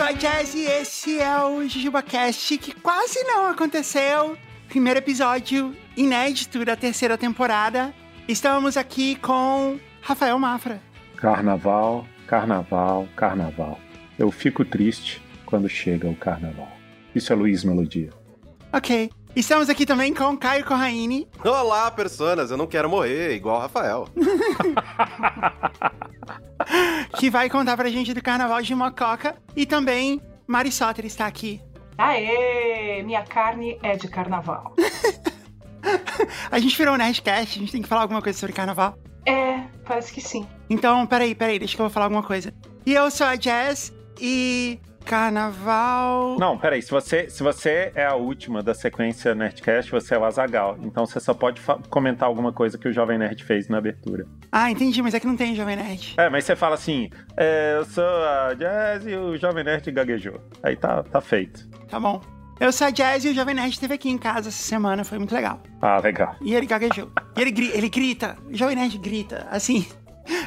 Sou a Jazz e esse é o JujubaCast que quase não aconteceu. Primeiro episódio inédito da terceira temporada. Estamos aqui com Rafael Mafra. Carnaval, carnaval, carnaval. Eu fico triste quando chega o carnaval. Isso é Luiz Melodia. Ok. Estamos aqui também com Caio Corraine. Olá, personas, eu não quero morrer, igual o Rafael. que vai contar pra gente do carnaval de Mococa. E também Mari Soter está aqui. Aê! Minha carne é de carnaval. a gente virou um Nerdcast, a gente tem que falar alguma coisa sobre carnaval. É, parece que sim. Então, peraí, peraí, deixa que eu vou falar alguma coisa. E eu sou a Jazz e Carnaval. Não, peraí. Se você, se você é a última da sequência Nerdcast, você é o Azagal. Então você só pode comentar alguma coisa que o Jovem Nerd fez na abertura. Ah, entendi, mas é que não tem Jovem Nerd. É, mas você fala assim: é, eu sou a Jazz e o Jovem Nerd gaguejou. Aí tá, tá feito. Tá bom. Eu sou a Jazz e o Jovem Nerd esteve aqui em casa essa semana, foi muito legal. Ah, legal. E ele gaguejou. e ele, ele grita, o Jovem Nerd grita, assim.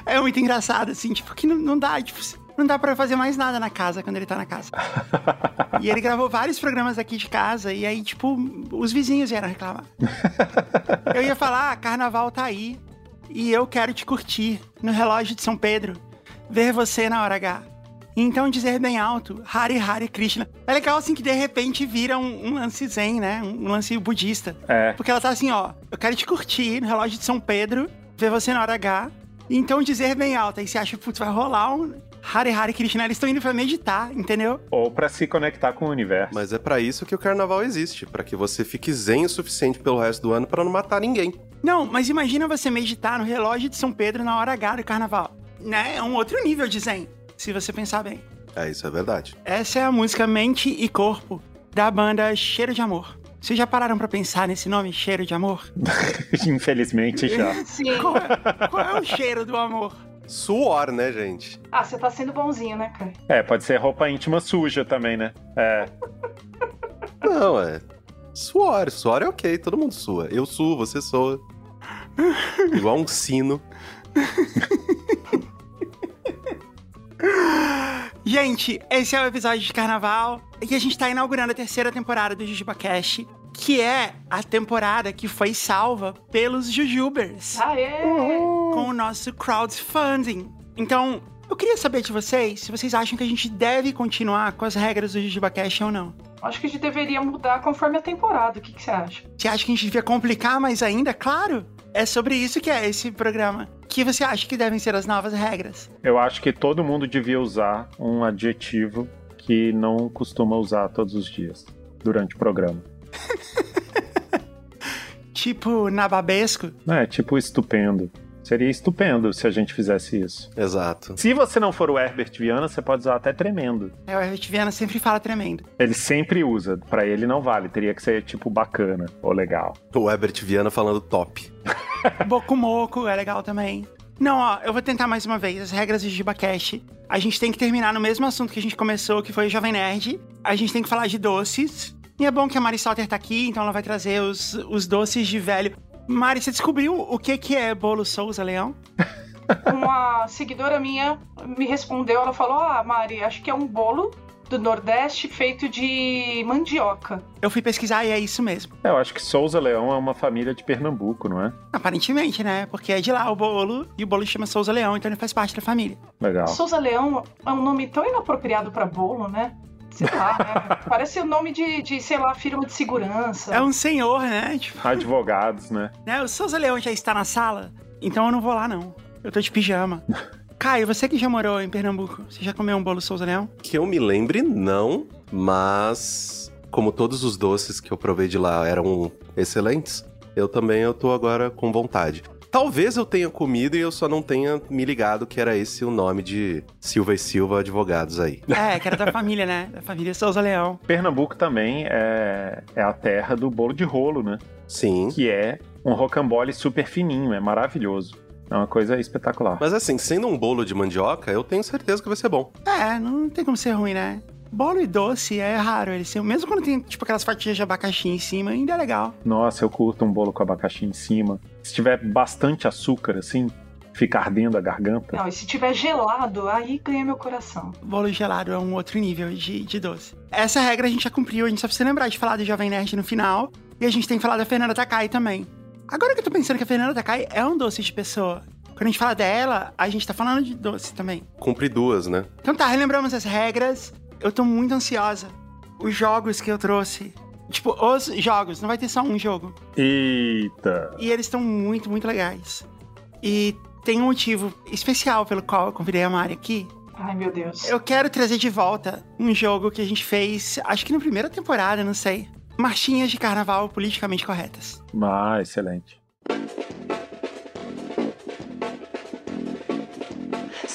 É muito engraçado, assim, tipo, que não, não dá, tipo, não dá para fazer mais nada na casa quando ele tá na casa. e ele gravou vários programas aqui de casa e aí, tipo, os vizinhos vieram reclamar. eu ia falar, ah, carnaval tá aí e eu quero te curtir no relógio de São Pedro, ver você na hora H. Então dizer bem alto, Hari Hari Krishna. É legal assim que de repente vira um, um lance zen, né? Um lance budista. É. Porque ela tá assim, ó, eu quero te curtir no relógio de São Pedro, ver você na hora H. Então dizer bem alto. Aí você acha, putz, vai rolar um Hare Hare Krishna, eles estão indo pra meditar, entendeu? Ou para se conectar com o universo. Mas é para isso que o carnaval existe, para que você fique zen o suficiente pelo resto do ano para não matar ninguém. Não, mas imagina você meditar no relógio de São Pedro na hora H do carnaval. Né? É um outro nível de zen, se você pensar bem. É, isso é verdade. Essa é a música Mente e Corpo, da banda Cheiro de Amor. Vocês já pararam para pensar nesse nome, cheiro de amor? Infelizmente já. Sim. Qual é, qual é o cheiro do amor? Suor, né, gente? Ah, você tá sendo bonzinho, né, cara? É, pode ser roupa íntima suja também, né? É. Não, é. Suor. Suor é ok, todo mundo sua. Eu suo, você soa. Igual um sino. Gente, esse é o episódio de carnaval e a gente tá inaugurando a terceira temporada do Jujuba Cash, que é a temporada que foi salva pelos Jujubers. Aê! Uhum. Com o nosso crowdfunding. Então, eu queria saber de vocês se vocês acham que a gente deve continuar com as regras do Jujuba Cash ou não. Acho que a gente deveria mudar conforme a temporada. O que, que você acha? Você acha que a gente devia complicar mais ainda? Claro! É sobre isso que é esse programa. O que você acha que devem ser as novas regras? Eu acho que todo mundo devia usar um adjetivo que não costuma usar todos os dias durante o programa. tipo nababesco? É, tipo estupendo. Seria estupendo se a gente fizesse isso. Exato. Se você não for o Herbert Viana, você pode usar até tremendo. É, o Herbert Viana sempre fala tremendo. Ele sempre usa. Para ele não vale. Teria que ser tipo bacana ou legal. O Herbert Viana falando top. Boku Moco é legal também. Não, ó, eu vou tentar mais uma vez. As regras de Gibacash. A gente tem que terminar no mesmo assunto que a gente começou, que foi o Jovem Nerd. A gente tem que falar de doces. E é bom que a Mari Soter tá aqui, então ela vai trazer os, os doces de velho. Mari, você descobriu o que, que é bolo Souza Leão? Uma seguidora minha me respondeu, ela falou: Ah, Mari, acho que é um bolo do Nordeste feito de mandioca. Eu fui pesquisar e é isso mesmo. É, eu acho que Souza Leão é uma família de Pernambuco, não é? Aparentemente, né? Porque é de lá o bolo e o bolo chama Souza Leão, então ele faz parte da família. Legal. Souza Leão é um nome tão inapropriado para bolo, né? Sei lá, né? Parece o nome de, de, sei lá, firma de segurança. É um senhor, né? Tipo... Advogados, né? né? O Souza Leão já está na sala, então eu não vou lá, não. Eu tô de pijama. Caio, você que já morou em Pernambuco, você já comeu um bolo Souza Leão? Que eu me lembre, não, mas como todos os doces que eu provei de lá eram excelentes, eu também eu tô agora com vontade. Talvez eu tenha comido e eu só não tenha me ligado que era esse o nome de Silva e Silva Advogados aí. É, que era da família, né? Da família Souza Leão. Pernambuco também é, é a terra do bolo de rolo, né? Sim. Que é um rocambole super fininho, é maravilhoso. É uma coisa espetacular. Mas assim, sendo um bolo de mandioca, eu tenho certeza que vai ser bom. É, não tem como ser ruim, né? Bolo e doce é raro eles ser. Mesmo quando tem, tipo, aquelas fatias de abacaxi em cima, ainda é legal. Nossa, eu curto um bolo com abacaxi em cima. Se tiver bastante açúcar, assim, fica ardendo a garganta. Não, e se tiver gelado, aí ganha meu coração. Bolo gelado é um outro nível de, de doce. Essa regra a gente já cumpriu, a gente só precisa lembrar de falar do Jovem Nerd no final. E a gente tem que falar da Fernanda Takai também. Agora que eu tô pensando que a Fernanda Takai é um doce de pessoa. Quando a gente fala dela, a gente tá falando de doce também. Cumpre duas, né? Então tá, relembramos as regras. Eu tô muito ansiosa. Os jogos que eu trouxe. Tipo, os jogos, não vai ter só um jogo. Eita! E eles estão muito, muito legais. E tem um motivo especial pelo qual eu convidei a Mari aqui. Ai, meu Deus. Eu quero trazer de volta um jogo que a gente fez, acho que na primeira temporada, não sei. Marchinhas de carnaval politicamente corretas. Ah, excelente.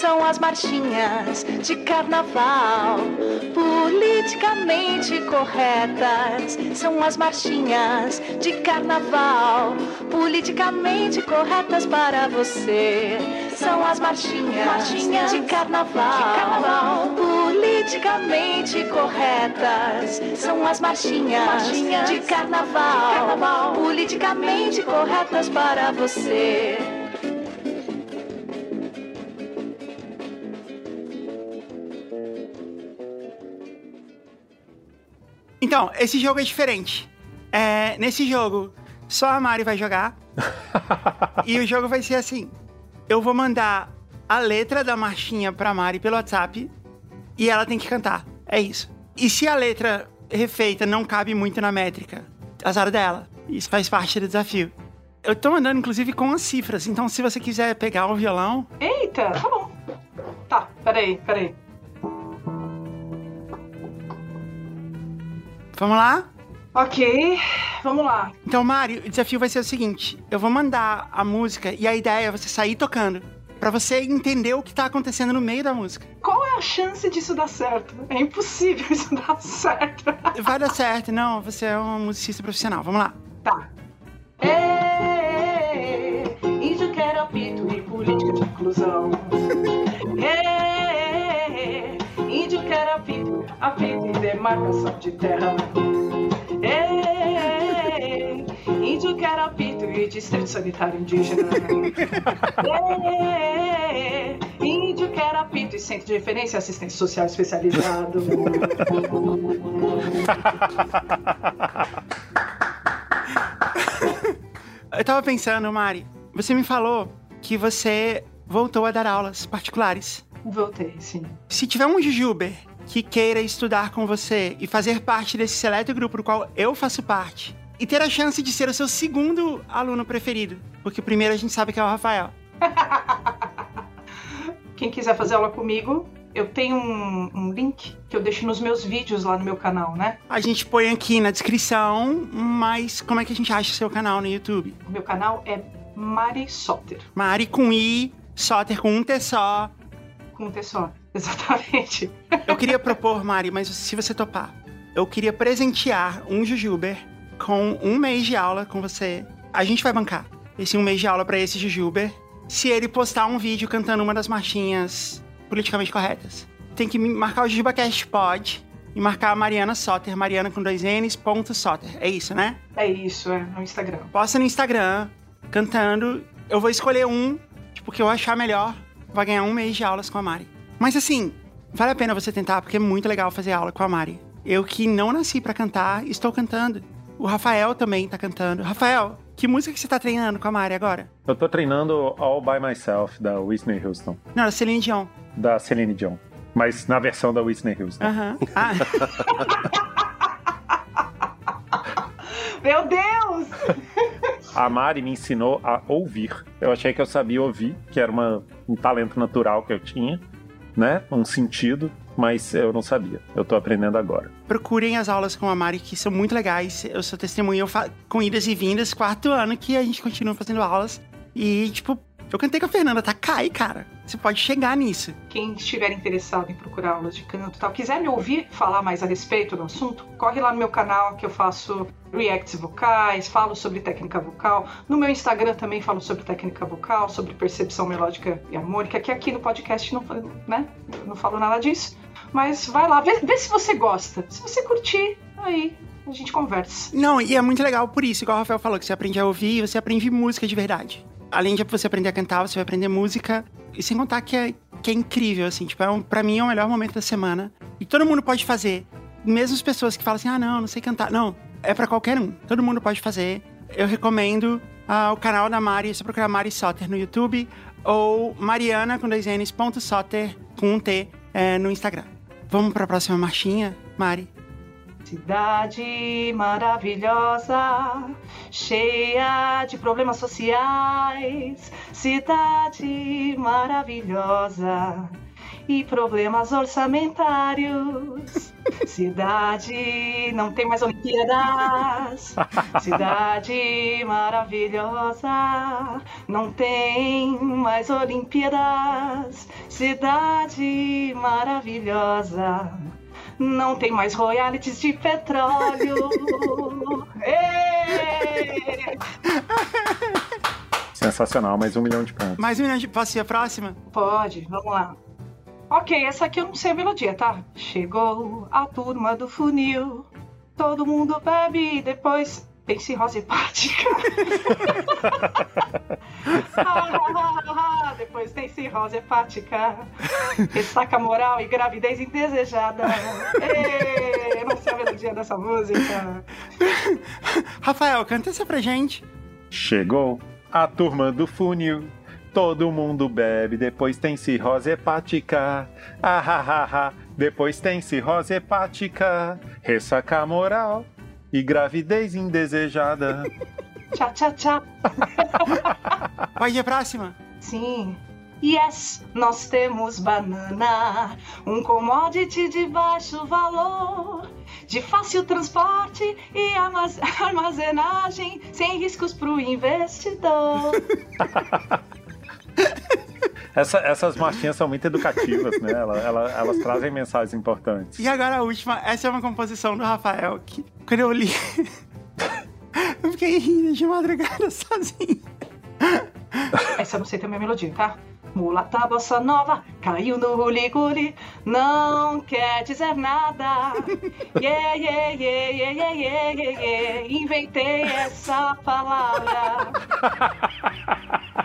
São as marchinhas de carnaval, politicamente corretas. São as marchinhas de carnaval, politicamente corretas para você. São as marchinhas, marchinhas de, carnaval, de carnaval, politicamente corretas. São as marchinhas, marchinhas de, carnaval, de carnaval, politicamente corretas para você. Então, esse jogo é diferente. É, nesse jogo, só a Mari vai jogar. e o jogo vai ser assim: eu vou mandar a letra da marchinha pra Mari pelo WhatsApp e ela tem que cantar. É isso. E se a letra refeita não cabe muito na métrica, azar dela. Isso faz parte do desafio. Eu tô mandando, inclusive, com as cifras. Então, se você quiser pegar o violão. Eita, tá bom. Tá, peraí, peraí. Vamos lá? Ok, vamos lá. Então, Mari, o desafio vai ser o seguinte: eu vou mandar a música e a ideia é você sair tocando. Pra você entender o que tá acontecendo no meio da música. Qual é a chance disso dar certo? É impossível isso dar certo. Vai dar certo, não. Você é um musicista profissional. Vamos lá. Tá. É, índio quer apito e política de inclusão. É, índio quer apito, apito e demarcação de terra. É, índio quer apito e distrito sanitário indígena. É, índio quer apito e centro de referência e assistência social especializado. Eu tava pensando, Mari, você me falou que você voltou a dar aulas particulares. Voltei, sim. Se tiver um Jujuber que queira estudar com você e fazer parte desse seleto grupo do qual eu faço parte, e ter a chance de ser o seu segundo aluno preferido, porque o primeiro a gente sabe que é o Rafael. Quem quiser fazer aula comigo, eu tenho um, um, link que eu deixo nos meus vídeos lá no meu canal, né? A gente põe aqui na descrição, mas como é que a gente acha o seu canal no YouTube? O meu canal é Mari Soter. Mari com I, Soter com um T só. Com um T só, exatamente. eu queria propor, Mari, mas se você topar, eu queria presentear um Jujuber com um mês de aula com você. A gente vai bancar esse um mês de aula para esse Jujuber se ele postar um vídeo cantando uma das marchinhas politicamente corretas. Tem que marcar o JujubaCast Pod e marcar a Mariana Soter, Mariana com dois N's, ponto Soter. É isso, né? É isso, é, no Instagram. Posta no Instagram, cantando. Eu vou escolher um, tipo, que eu achar melhor, vai ganhar um mês de aulas com a Mari. Mas assim, vale a pena você tentar, porque é muito legal fazer aula com a Mari. Eu que não nasci para cantar, estou cantando. O Rafael também tá cantando. Rafael, que música que você tá treinando com a Mari agora? Eu tô treinando All By Myself, da Whitney Houston. Não, da Celine Dion. Da Celine Dion. Mas na versão da Whitney Houston. Aham. Ah. Meu Deus! A Mari me ensinou a ouvir. Eu achei que eu sabia ouvir, que era uma, um talento natural que eu tinha, né? Um sentido mas eu não sabia. Eu tô aprendendo agora. Procurem as aulas com a Mari, que são muito legais. Eu sou testemunha com idas e vindas, quarto ano que a gente continua fazendo aulas. E, tipo, eu cantei com a Fernanda Takai, cara. Você pode chegar nisso. Quem estiver interessado em procurar aulas de canto e tal, quiser me ouvir falar mais a respeito do assunto, corre lá no meu canal que eu faço reacts vocais, falo sobre técnica vocal. No meu Instagram também falo sobre técnica vocal, sobre percepção melódica e harmônica, que aqui no podcast não, né, não falo nada disso. Mas vai lá, vê, vê se você gosta. Se você curtir, aí a gente conversa. Não, e é muito legal por isso, igual o Rafael falou, que você aprende a ouvir, você aprende música de verdade. Além de você aprender a cantar, você vai aprender música. E sem contar que é, que é incrível, assim, tipo, é um, pra mim é o melhor momento da semana. E todo mundo pode fazer. Mesmo as pessoas que falam assim, ah, não, não sei cantar. Não, é para qualquer um. Todo mundo pode fazer. Eu recomendo ah, o canal da Mari, você procurar Mari Soter no YouTube ou Mariana com dois N's, ponto Soter com um T é, no Instagram. Vamos para a próxima marchinha, Mari? Cidade maravilhosa, cheia de problemas sociais. Cidade maravilhosa e problemas orçamentários. Cidade não tem mais Olimpíadas. Cidade maravilhosa, não tem mais Olimpíadas. Cidade maravilhosa não tem mais royalties de petróleo. Sensacional, mais um milhão de pontos. Mais um milhão de... Ir a próxima? Pode, vamos lá. Ok, essa aqui eu não sei a melodia, tá? Chegou a turma do funil. Todo mundo bebe e depois pense rosa hepática. Depois tem cirrose hepática, ressaca moral e gravidez indesejada. Ei, eu não sei a melodia dessa música. Rafael, canta essa pra gente. Chegou a turma do funil. Todo mundo bebe, depois tem cirrose hepática. Ah, ah, ah, ah. Depois tem cirrose hepática, ressaca moral e gravidez indesejada. tchau, tchau, tchau. Pode ir a próxima? Sim. Yes, nós temos banana, um commodity de baixo valor, de fácil transporte e armazenagem, sem riscos para o investidor. Essa, essas marchinhas são muito educativas, né? Elas, elas, elas, trazem mensagens importantes. E agora a última, essa é uma composição do Rafael, que quando eu li, eu fiquei rindo de madrugada sozinho. Essa eu não sei também a melodia, tá? Mulata bossa nova, caiu no huli não quer dizer nada. Yeah, yeah, yeah, yeah, yeah, yeah, yeah, yeah. inventei essa palavra.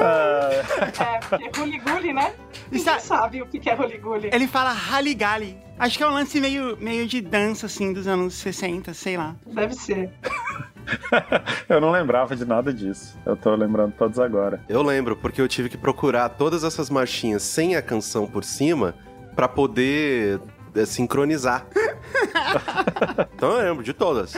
é, porque huli né? Ninguém sabe o que é huli Ele fala haligali. Acho que é um lance meio, meio de dança, assim, dos anos 60, sei lá. Deve ser. eu não lembrava de nada disso. Eu tô lembrando todos agora. Eu lembro, porque eu tive que procurar todas essas marchinhas sem a canção por cima para poder é, sincronizar. então eu lembro de todas.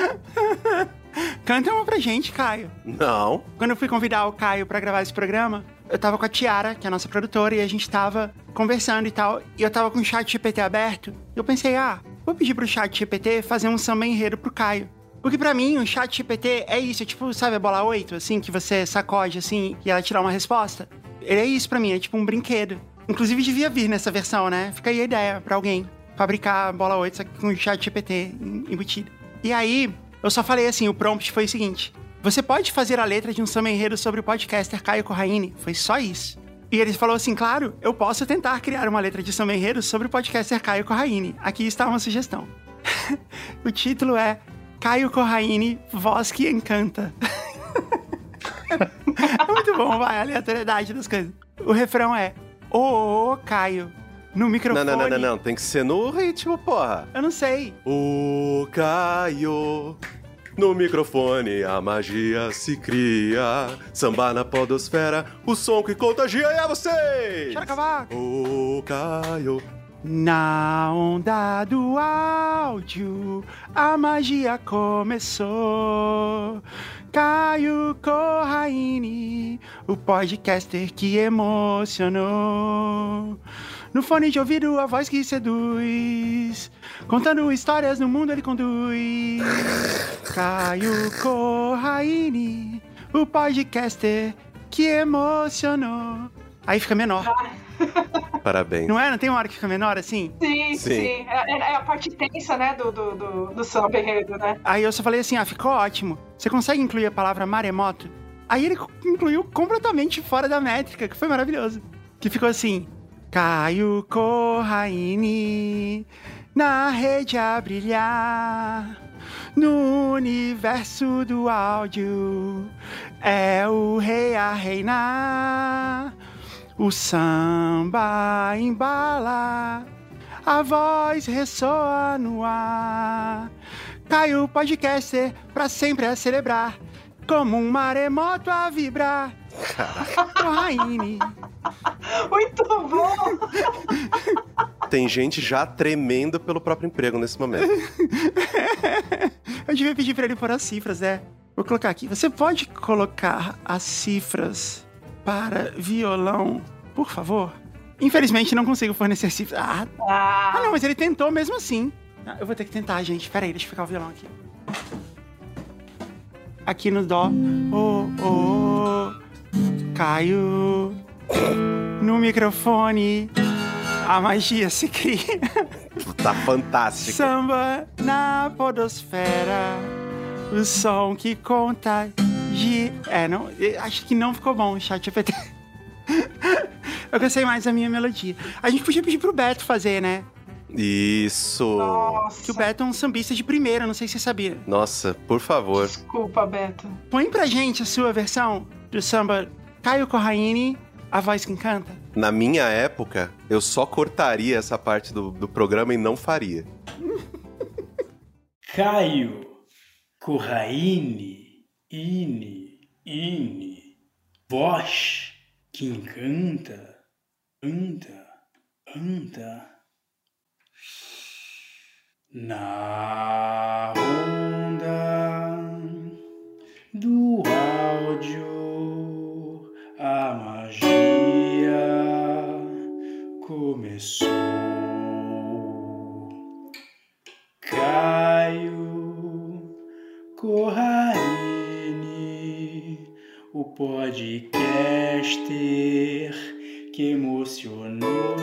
Canta uma pra gente, Caio. Não. Quando eu fui convidar o Caio para gravar esse programa, eu tava com a Tiara, que é a nossa produtora, e a gente tava conversando e tal. E eu tava com o chat GPT aberto. E eu pensei, ah, vou pedir pro chat GPT fazer um samba enredo pro Caio. Porque para mim, o chat GPT é isso, é tipo, sabe a bola 8, assim, que você sacode, assim, e ela te dá uma resposta? Ele é isso para mim, é tipo um brinquedo. Inclusive, devia vir nessa versão, né? Fica aí a ideia para alguém fabricar a bola 8 com o chat GPT embutido. E aí, eu só falei assim, o prompt foi o seguinte. Você pode fazer a letra de um samba enredo sobre o podcaster Caio Corraine? Foi só isso. E ele falou assim, claro, eu posso tentar criar uma letra de samba enredo sobre o podcaster Caio Corraine. Aqui está uma sugestão. o título é Caio Corraine, voz que encanta. é muito bom, vai, a aleatoriedade das coisas. O refrão é: Ô, ô, ô, Caio, no microfone. Não, não, não, não, não, tem que ser no ritmo, porra. Eu não sei. Ô, Caio. No microfone a magia se cria. Samba na podosfera, o som que contagia é vocês! Ô, Caio. Na onda do áudio, a magia começou. Caio Corraine, o podcaster que emocionou. No fone de ouvido, a voz que seduz. Contando histórias no mundo, ele conduz. Caio Corraine, o podcaster que emocionou. Aí fica menor. Parabéns. Não é? Não tem uma hora que fica menor assim? Sim, sim. sim. É, é, a parte tensa, né, do, do, do, do samba enredo, né? Aí eu só falei assim, ah, ficou ótimo. Você consegue incluir a palavra maremoto? Aí ele incluiu completamente fora da métrica, que foi maravilhoso. que ficou assim: Caio Corraine na rede a brilhar. No universo do áudio é o rei a reinar. O samba embala, a voz ressoa no ar. Caio Podcaster pra sempre a celebrar, como um maremoto a vibrar. Corraine. Muito bom! Tem gente já tremendo pelo próprio emprego nesse momento. Eu devia pedir pra ele pôr as cifras, né? Vou colocar aqui. Você pode colocar as cifras para violão, por favor? Infelizmente não consigo fornecer cifras. Ah, Ah, ah, não, mas ele tentou mesmo assim. Ah, Eu vou ter que tentar, gente. Pera aí, deixa eu ficar o violão aqui. Aqui no dó. Oh, oh, Caio. No microfone. A magia se cria. Tá fantástico. Samba na podosfera. O som que contagia. É, não, acho que não ficou bom o chat GPT. Eu gostei mais da minha melodia. A gente podia pedir pro Beto fazer, né? Isso. nossa. Que o Beto é um sambista de primeira, não sei se você sabia. Nossa, por favor. Desculpa, Beto. Põe pra gente a sua versão do samba Caio Corraine, a voz que encanta. Na minha época, eu só cortaria essa parte do, do programa e não faria. Caio, Corraine, Ine, Ine, voz que encanta, anda, anda. Na começou. Caio Corraine, o podcaster que emocionou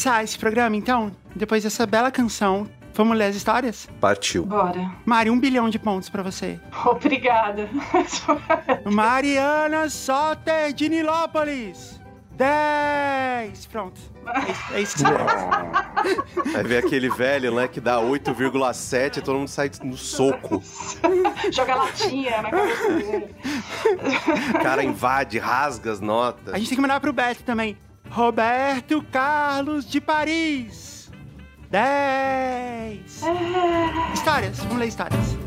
começar esse programa então? Depois dessa bela canção, vamos ler as histórias? Partiu. Bora. Mari, um bilhão de pontos pra você. Obrigada. Mariana Soter de Nilópolis. 10. Pronto. É isso, é isso que você. Vai ver aquele velho, né, que dá 8,7 e todo mundo sai no soco. Joga latinha na cabeça dele. O cara invade, rasga as notas. A gente tem que mandar pro Beto também. Roberto Carlos de Paris. 10. Histórias, vamos ler histórias.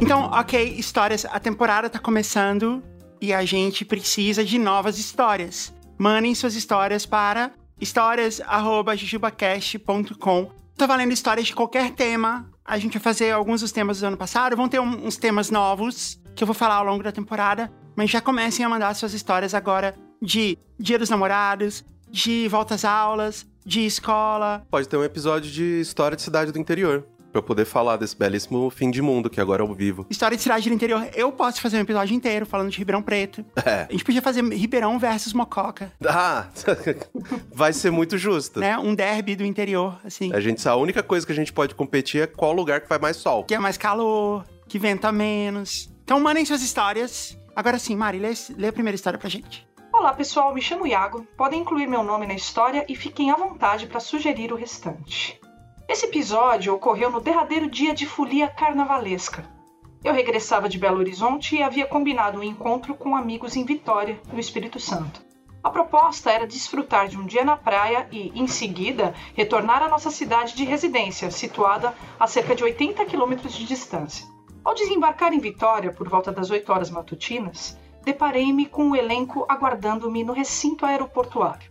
Então, ok, histórias. A temporada tá começando e a gente precisa de novas histórias. Mandem suas histórias para histórias.jujubacast.com. Tá valendo histórias de qualquer tema. A gente vai fazer alguns dos temas do ano passado. Vão ter um- uns temas novos que eu vou falar ao longo da temporada. Mas já comecem a mandar suas histórias agora de Dia dos Namorados, de volta às aulas, de escola. Pode ter um episódio de história de cidade do interior. Pra eu poder falar desse belíssimo fim de mundo que agora é ao vivo. História de cidade do interior. Eu posso fazer um episódio inteiro falando de Ribeirão Preto. É. A gente podia fazer Ribeirão versus Mococa, Ah, vai ser muito justo. né? Um derby do interior, assim. A gente, a única coisa que a gente pode competir é qual lugar que faz mais sol. Que é mais calor, que venta menos. Então mandem suas histórias. Agora sim, Mari, lê, lê a primeira história pra gente. Olá pessoal, me chamo Iago. Podem incluir meu nome na história e fiquem à vontade para sugerir o restante. Esse episódio ocorreu no derradeiro dia de folia carnavalesca. Eu regressava de Belo Horizonte e havia combinado um encontro com amigos em Vitória, no Espírito Santo. A proposta era desfrutar de um dia na praia e, em seguida, retornar à nossa cidade de residência, situada a cerca de 80 quilômetros de distância. Ao desembarcar em Vitória, por volta das 8 horas matutinas, deparei-me com o elenco aguardando-me no recinto aeroportuário.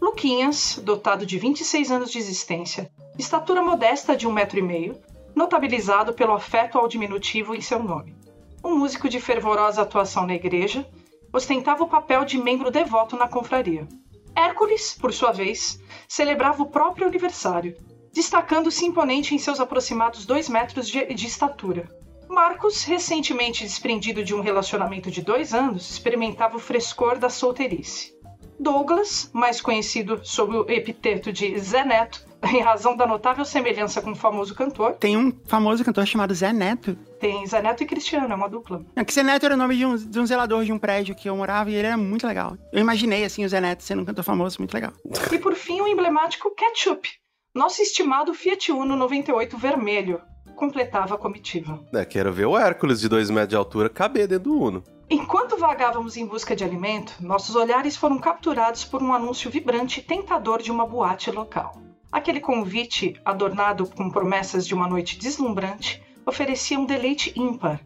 Luquinhas, dotado de 26 anos de existência, estatura modesta de um metro e meio, notabilizado pelo afeto ao diminutivo em seu nome. Um músico de fervorosa atuação na igreja, ostentava o papel de membro devoto na confraria. Hércules, por sua vez, celebrava o próprio aniversário, destacando-se imponente em seus aproximados dois metros de, de estatura. Marcos, recentemente desprendido de um relacionamento de dois anos, experimentava o frescor da solteirice. Douglas, mais conhecido sob o epiteto de Zé Neto, em razão da notável semelhança com o famoso cantor. Tem um famoso cantor chamado Zé Neto. Tem Zé Neto e Cristiano, é uma dupla. É que Zé Neto era o nome de um, de um zelador de um prédio que eu morava e ele era muito legal. Eu imaginei, assim, o Zé Neto sendo um cantor famoso, muito legal. E por fim, o emblemático Ketchup, nosso estimado Fiat Uno 98 vermelho, completava a comitiva. É, quero ver o Hércules de 2 metros de altura caber dentro do Uno. Enquanto vagávamos em busca de alimento, nossos olhares foram capturados por um anúncio vibrante e tentador de uma boate local. Aquele convite, adornado com promessas de uma noite deslumbrante, oferecia um deleite ímpar.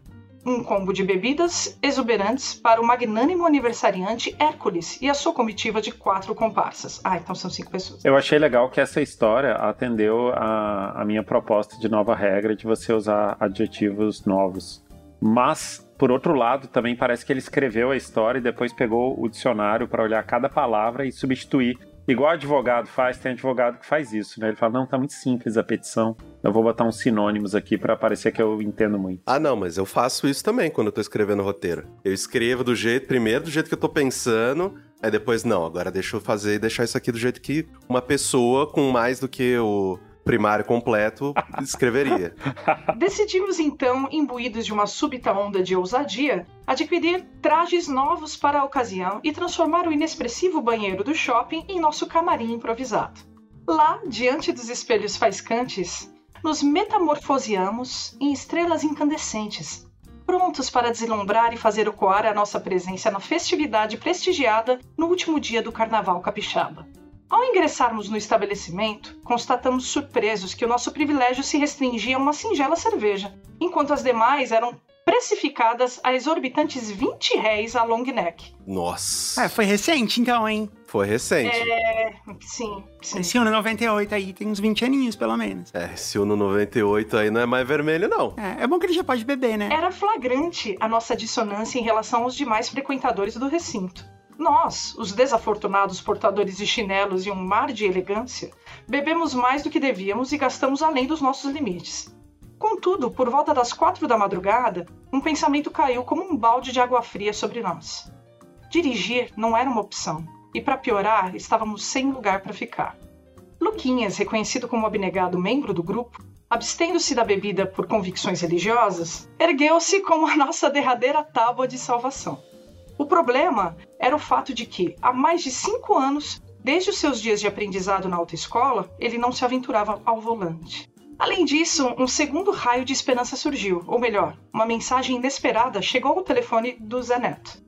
Um combo de bebidas exuberantes para o magnânimo aniversariante Hércules e a sua comitiva de quatro comparsas. Ah, então são cinco pessoas. Eu achei legal que essa história atendeu a, a minha proposta de nova regra de você usar adjetivos novos. Mas, por outro lado, também parece que ele escreveu a história e depois pegou o dicionário para olhar cada palavra e substituir Igual advogado faz, tem advogado que faz isso, né? Ele fala, não, tá muito simples a petição. Eu vou botar uns sinônimos aqui para parecer que eu entendo muito. Ah, não, mas eu faço isso também quando eu tô escrevendo roteiro. Eu escrevo do jeito, primeiro do jeito que eu tô pensando, aí depois, não, agora deixa eu fazer e deixar isso aqui do jeito que uma pessoa com mais do que o primário completo escreveria. Decidimos então, imbuídos de uma súbita onda de ousadia, adquirir trajes novos para a ocasião e transformar o inexpressivo banheiro do shopping em nosso camarim improvisado. Lá, diante dos espelhos faiscantes, nos metamorfoseamos em estrelas incandescentes, prontos para deslumbrar e fazer ecoar a nossa presença na festividade prestigiada no último dia do Carnaval Capixaba. Ao ingressarmos no estabelecimento, constatamos surpresos que o nosso privilégio se restringia a uma singela cerveja, enquanto as demais eram precificadas a exorbitantes 20 réis a long neck. Nossa. É, foi recente então, hein? Foi recente. É, sim, sim. Esse ano 98 aí tem uns 20 aninhos, pelo menos. É, esse Uno 98 aí não é mais vermelho, não. É, é bom que ele já pode beber, né? Era flagrante a nossa dissonância em relação aos demais frequentadores do recinto. Nós, os desafortunados portadores de chinelos e um mar de elegância, bebemos mais do que devíamos e gastamos além dos nossos limites. Contudo, por volta das quatro da madrugada, um pensamento caiu como um balde de água fria sobre nós. Dirigir não era uma opção, e para piorar, estávamos sem lugar para ficar. Luquinhas, reconhecido como abnegado membro do grupo, abstendo-se da bebida por convicções religiosas, ergueu-se como a nossa derradeira tábua de salvação. O problema era o fato de que, há mais de cinco anos, desde os seus dias de aprendizado na autoescola, ele não se aventurava ao volante. Além disso, um segundo raio de esperança surgiu, ou melhor, uma mensagem inesperada chegou ao telefone do Zé Neto.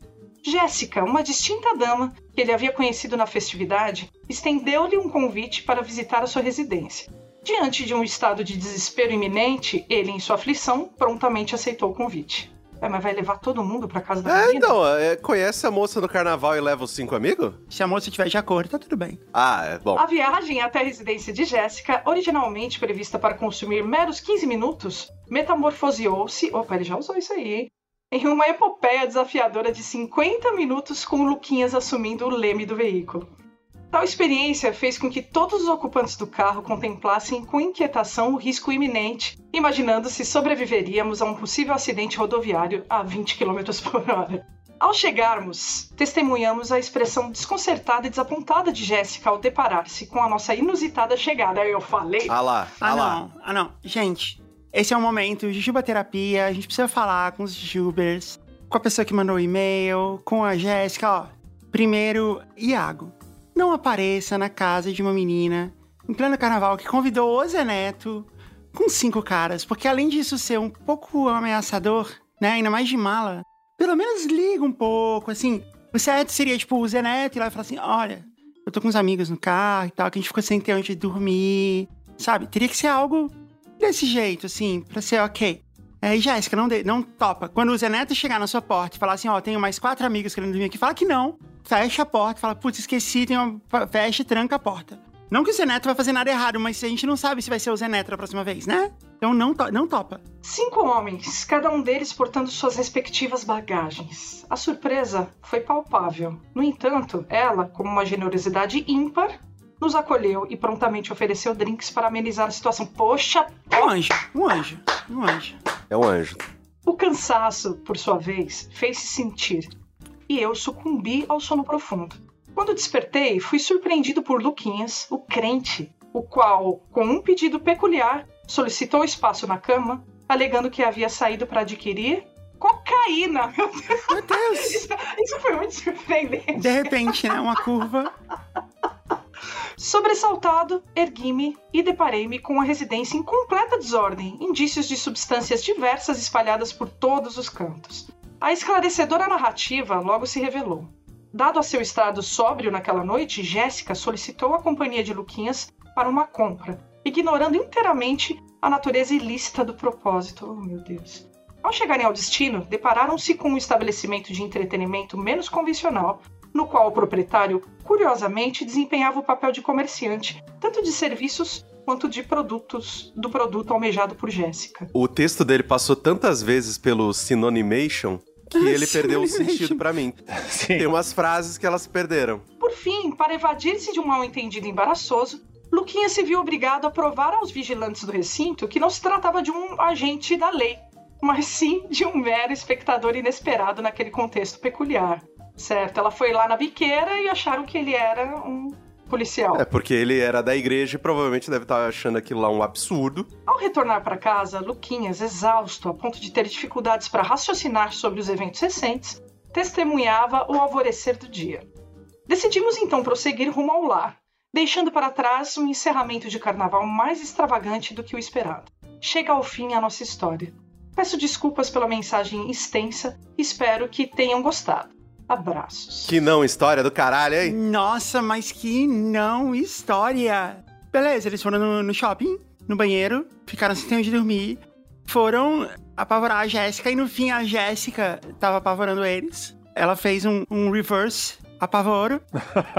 Jéssica, uma distinta dama que ele havia conhecido na festividade, estendeu-lhe um convite para visitar a sua residência. Diante de um estado de desespero iminente, ele, em sua aflição, prontamente aceitou o convite. É, mas vai levar todo mundo pra casa da É, menina? então, é, conhece a moça no carnaval e leva os cinco amigos? Se a moça tiver de acordo, tá tudo bem. Ah, é bom. A viagem até a residência de Jéssica, originalmente prevista para consumir meros 15 minutos, metamorfoseou-se. Opa, ele já usou isso aí, hein? Em uma epopeia desafiadora de 50 minutos com Luquinhas assumindo o leme do veículo. Tal experiência fez com que todos os ocupantes do carro contemplassem com inquietação o risco iminente, imaginando se sobreviveríamos a um possível acidente rodoviário a 20 km por hora. Ao chegarmos, testemunhamos a expressão desconcertada e desapontada de Jéssica ao deparar-se com a nossa inusitada chegada. Eu falei. Ah lá, ah, Ah, lá. não. Ah, não. Gente, esse é o momento. Jujuba terapia. A gente precisa falar com os jujubers, com a pessoa que mandou o e-mail, com a Jéssica. Ó, primeiro, Iago. Não apareça na casa de uma menina em pleno carnaval que convidou o Zé Neto com cinco caras, porque além disso ser um pouco ameaçador, né, ainda mais de mala, pelo menos liga um pouco, assim, O certo seria, tipo, o Zeneto ir lá e falar assim: olha, eu tô com uns amigos no carro e tal, que a gente ficou sem ter onde dormir. Sabe? Teria que ser algo desse jeito, assim, pra ser ok. É, Jéssica, não, não topa. Quando o Zeneto chegar na sua porta e falar assim: ó, tenho mais quatro amigos querendo dormir aqui, fala que não. Fecha a porta, fala, putz, esqueci, tem uma... fecha e tranca a porta. Não que o Zeneto vai fazer nada errado, mas a gente não sabe se vai ser o Zeneto da próxima vez, né? Então não, to- não topa. Cinco homens, cada um deles portando suas respectivas bagagens. A surpresa foi palpável. No entanto, ela, com uma generosidade ímpar, nos acolheu e prontamente ofereceu drinks para amenizar a situação. Poxa, Um anjo, um anjo, um anjo. É um anjo. o cansaço, por sua vez, fez-se sentir e eu sucumbi ao sono profundo. Quando despertei, fui surpreendido por Luquinhas, o crente, o qual, com um pedido peculiar, solicitou espaço na cama, alegando que havia saído para adquirir cocaína. Meu Deus, Meu Deus! isso, isso foi muito surpreendente. De repente, né? Uma curva. Sobressaltado, ergui-me e deparei-me com a residência em completa desordem, indícios de substâncias diversas espalhadas por todos os cantos. A esclarecedora narrativa logo se revelou. Dado a seu estado sóbrio naquela noite, Jéssica solicitou a companhia de Luquinhas para uma compra, ignorando inteiramente a natureza ilícita do propósito. Oh, meu Deus. Ao chegarem ao destino, depararam-se com um estabelecimento de entretenimento menos convencional, no qual o proprietário, curiosamente, desempenhava o papel de comerciante, tanto de serviços quanto de produtos do produto almejado por Jéssica. O texto dele passou tantas vezes pelo Synonymation que ele perdeu o sentido pra mim. Sim. Tem umas frases que elas perderam. Por fim, para evadir-se de um mal-entendido embaraçoso, Luquinha se viu obrigado a provar aos vigilantes do recinto que não se tratava de um agente da lei, mas sim de um mero espectador inesperado naquele contexto peculiar. Certo, ela foi lá na biqueira e acharam que ele era um policial. É porque ele era da igreja e provavelmente deve estar achando aquilo lá um absurdo. Ao retornar para casa, Luquinhas, exausto a ponto de ter dificuldades para raciocinar sobre os eventos recentes, testemunhava o alvorecer do dia. Decidimos então prosseguir rumo ao lar, deixando para trás um encerramento de carnaval mais extravagante do que o esperado. Chega ao fim a nossa história. Peço desculpas pela mensagem extensa e espero que tenham gostado. Abraços. Que não, história do caralho, hein? Nossa, mas que não história! Beleza, eles foram no, no shopping, no banheiro, ficaram sem ter onde dormir, foram apavorar a Jéssica e no fim a Jéssica tava apavorando eles. Ela fez um, um reverse apavoro.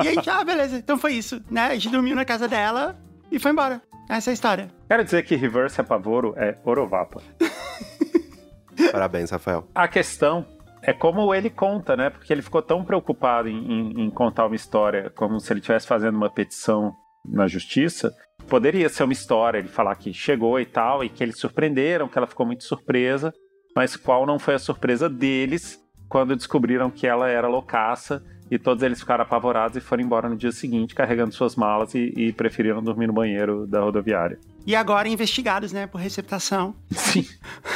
e aí, ah, beleza, então foi isso, né? A gente dormiu na casa dela e foi embora. Essa é a história. Quero dizer que reverse apavoro é Orovapa. Parabéns, Rafael. A questão é como ele conta, né? Porque ele ficou tão preocupado em, em- em contar uma história como se ele estivesse fazendo uma petição na justiça. Poderia ser uma história, ele falar que chegou e tal, e que eles surpreenderam, que ela ficou muito surpresa, mas qual não foi a surpresa deles quando descobriram que ela era loucaça e todos eles ficaram apavorados e foram embora no dia seguinte carregando suas malas e, e preferiram dormir no banheiro da rodoviária. E agora investigados, né, por receptação. Sim,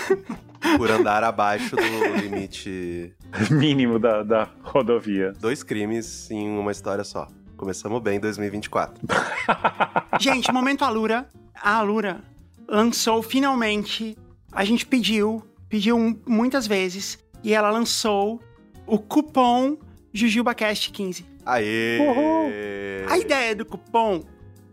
Por andar abaixo do limite. mínimo da, da rodovia. Dois crimes em uma história só. Começamos bem em 2024. Gente, momento Alura. A Alura lançou finalmente. A gente pediu, pediu muitas vezes, e ela lançou o cupom JujubaCast 15. Aê! A ideia do cupom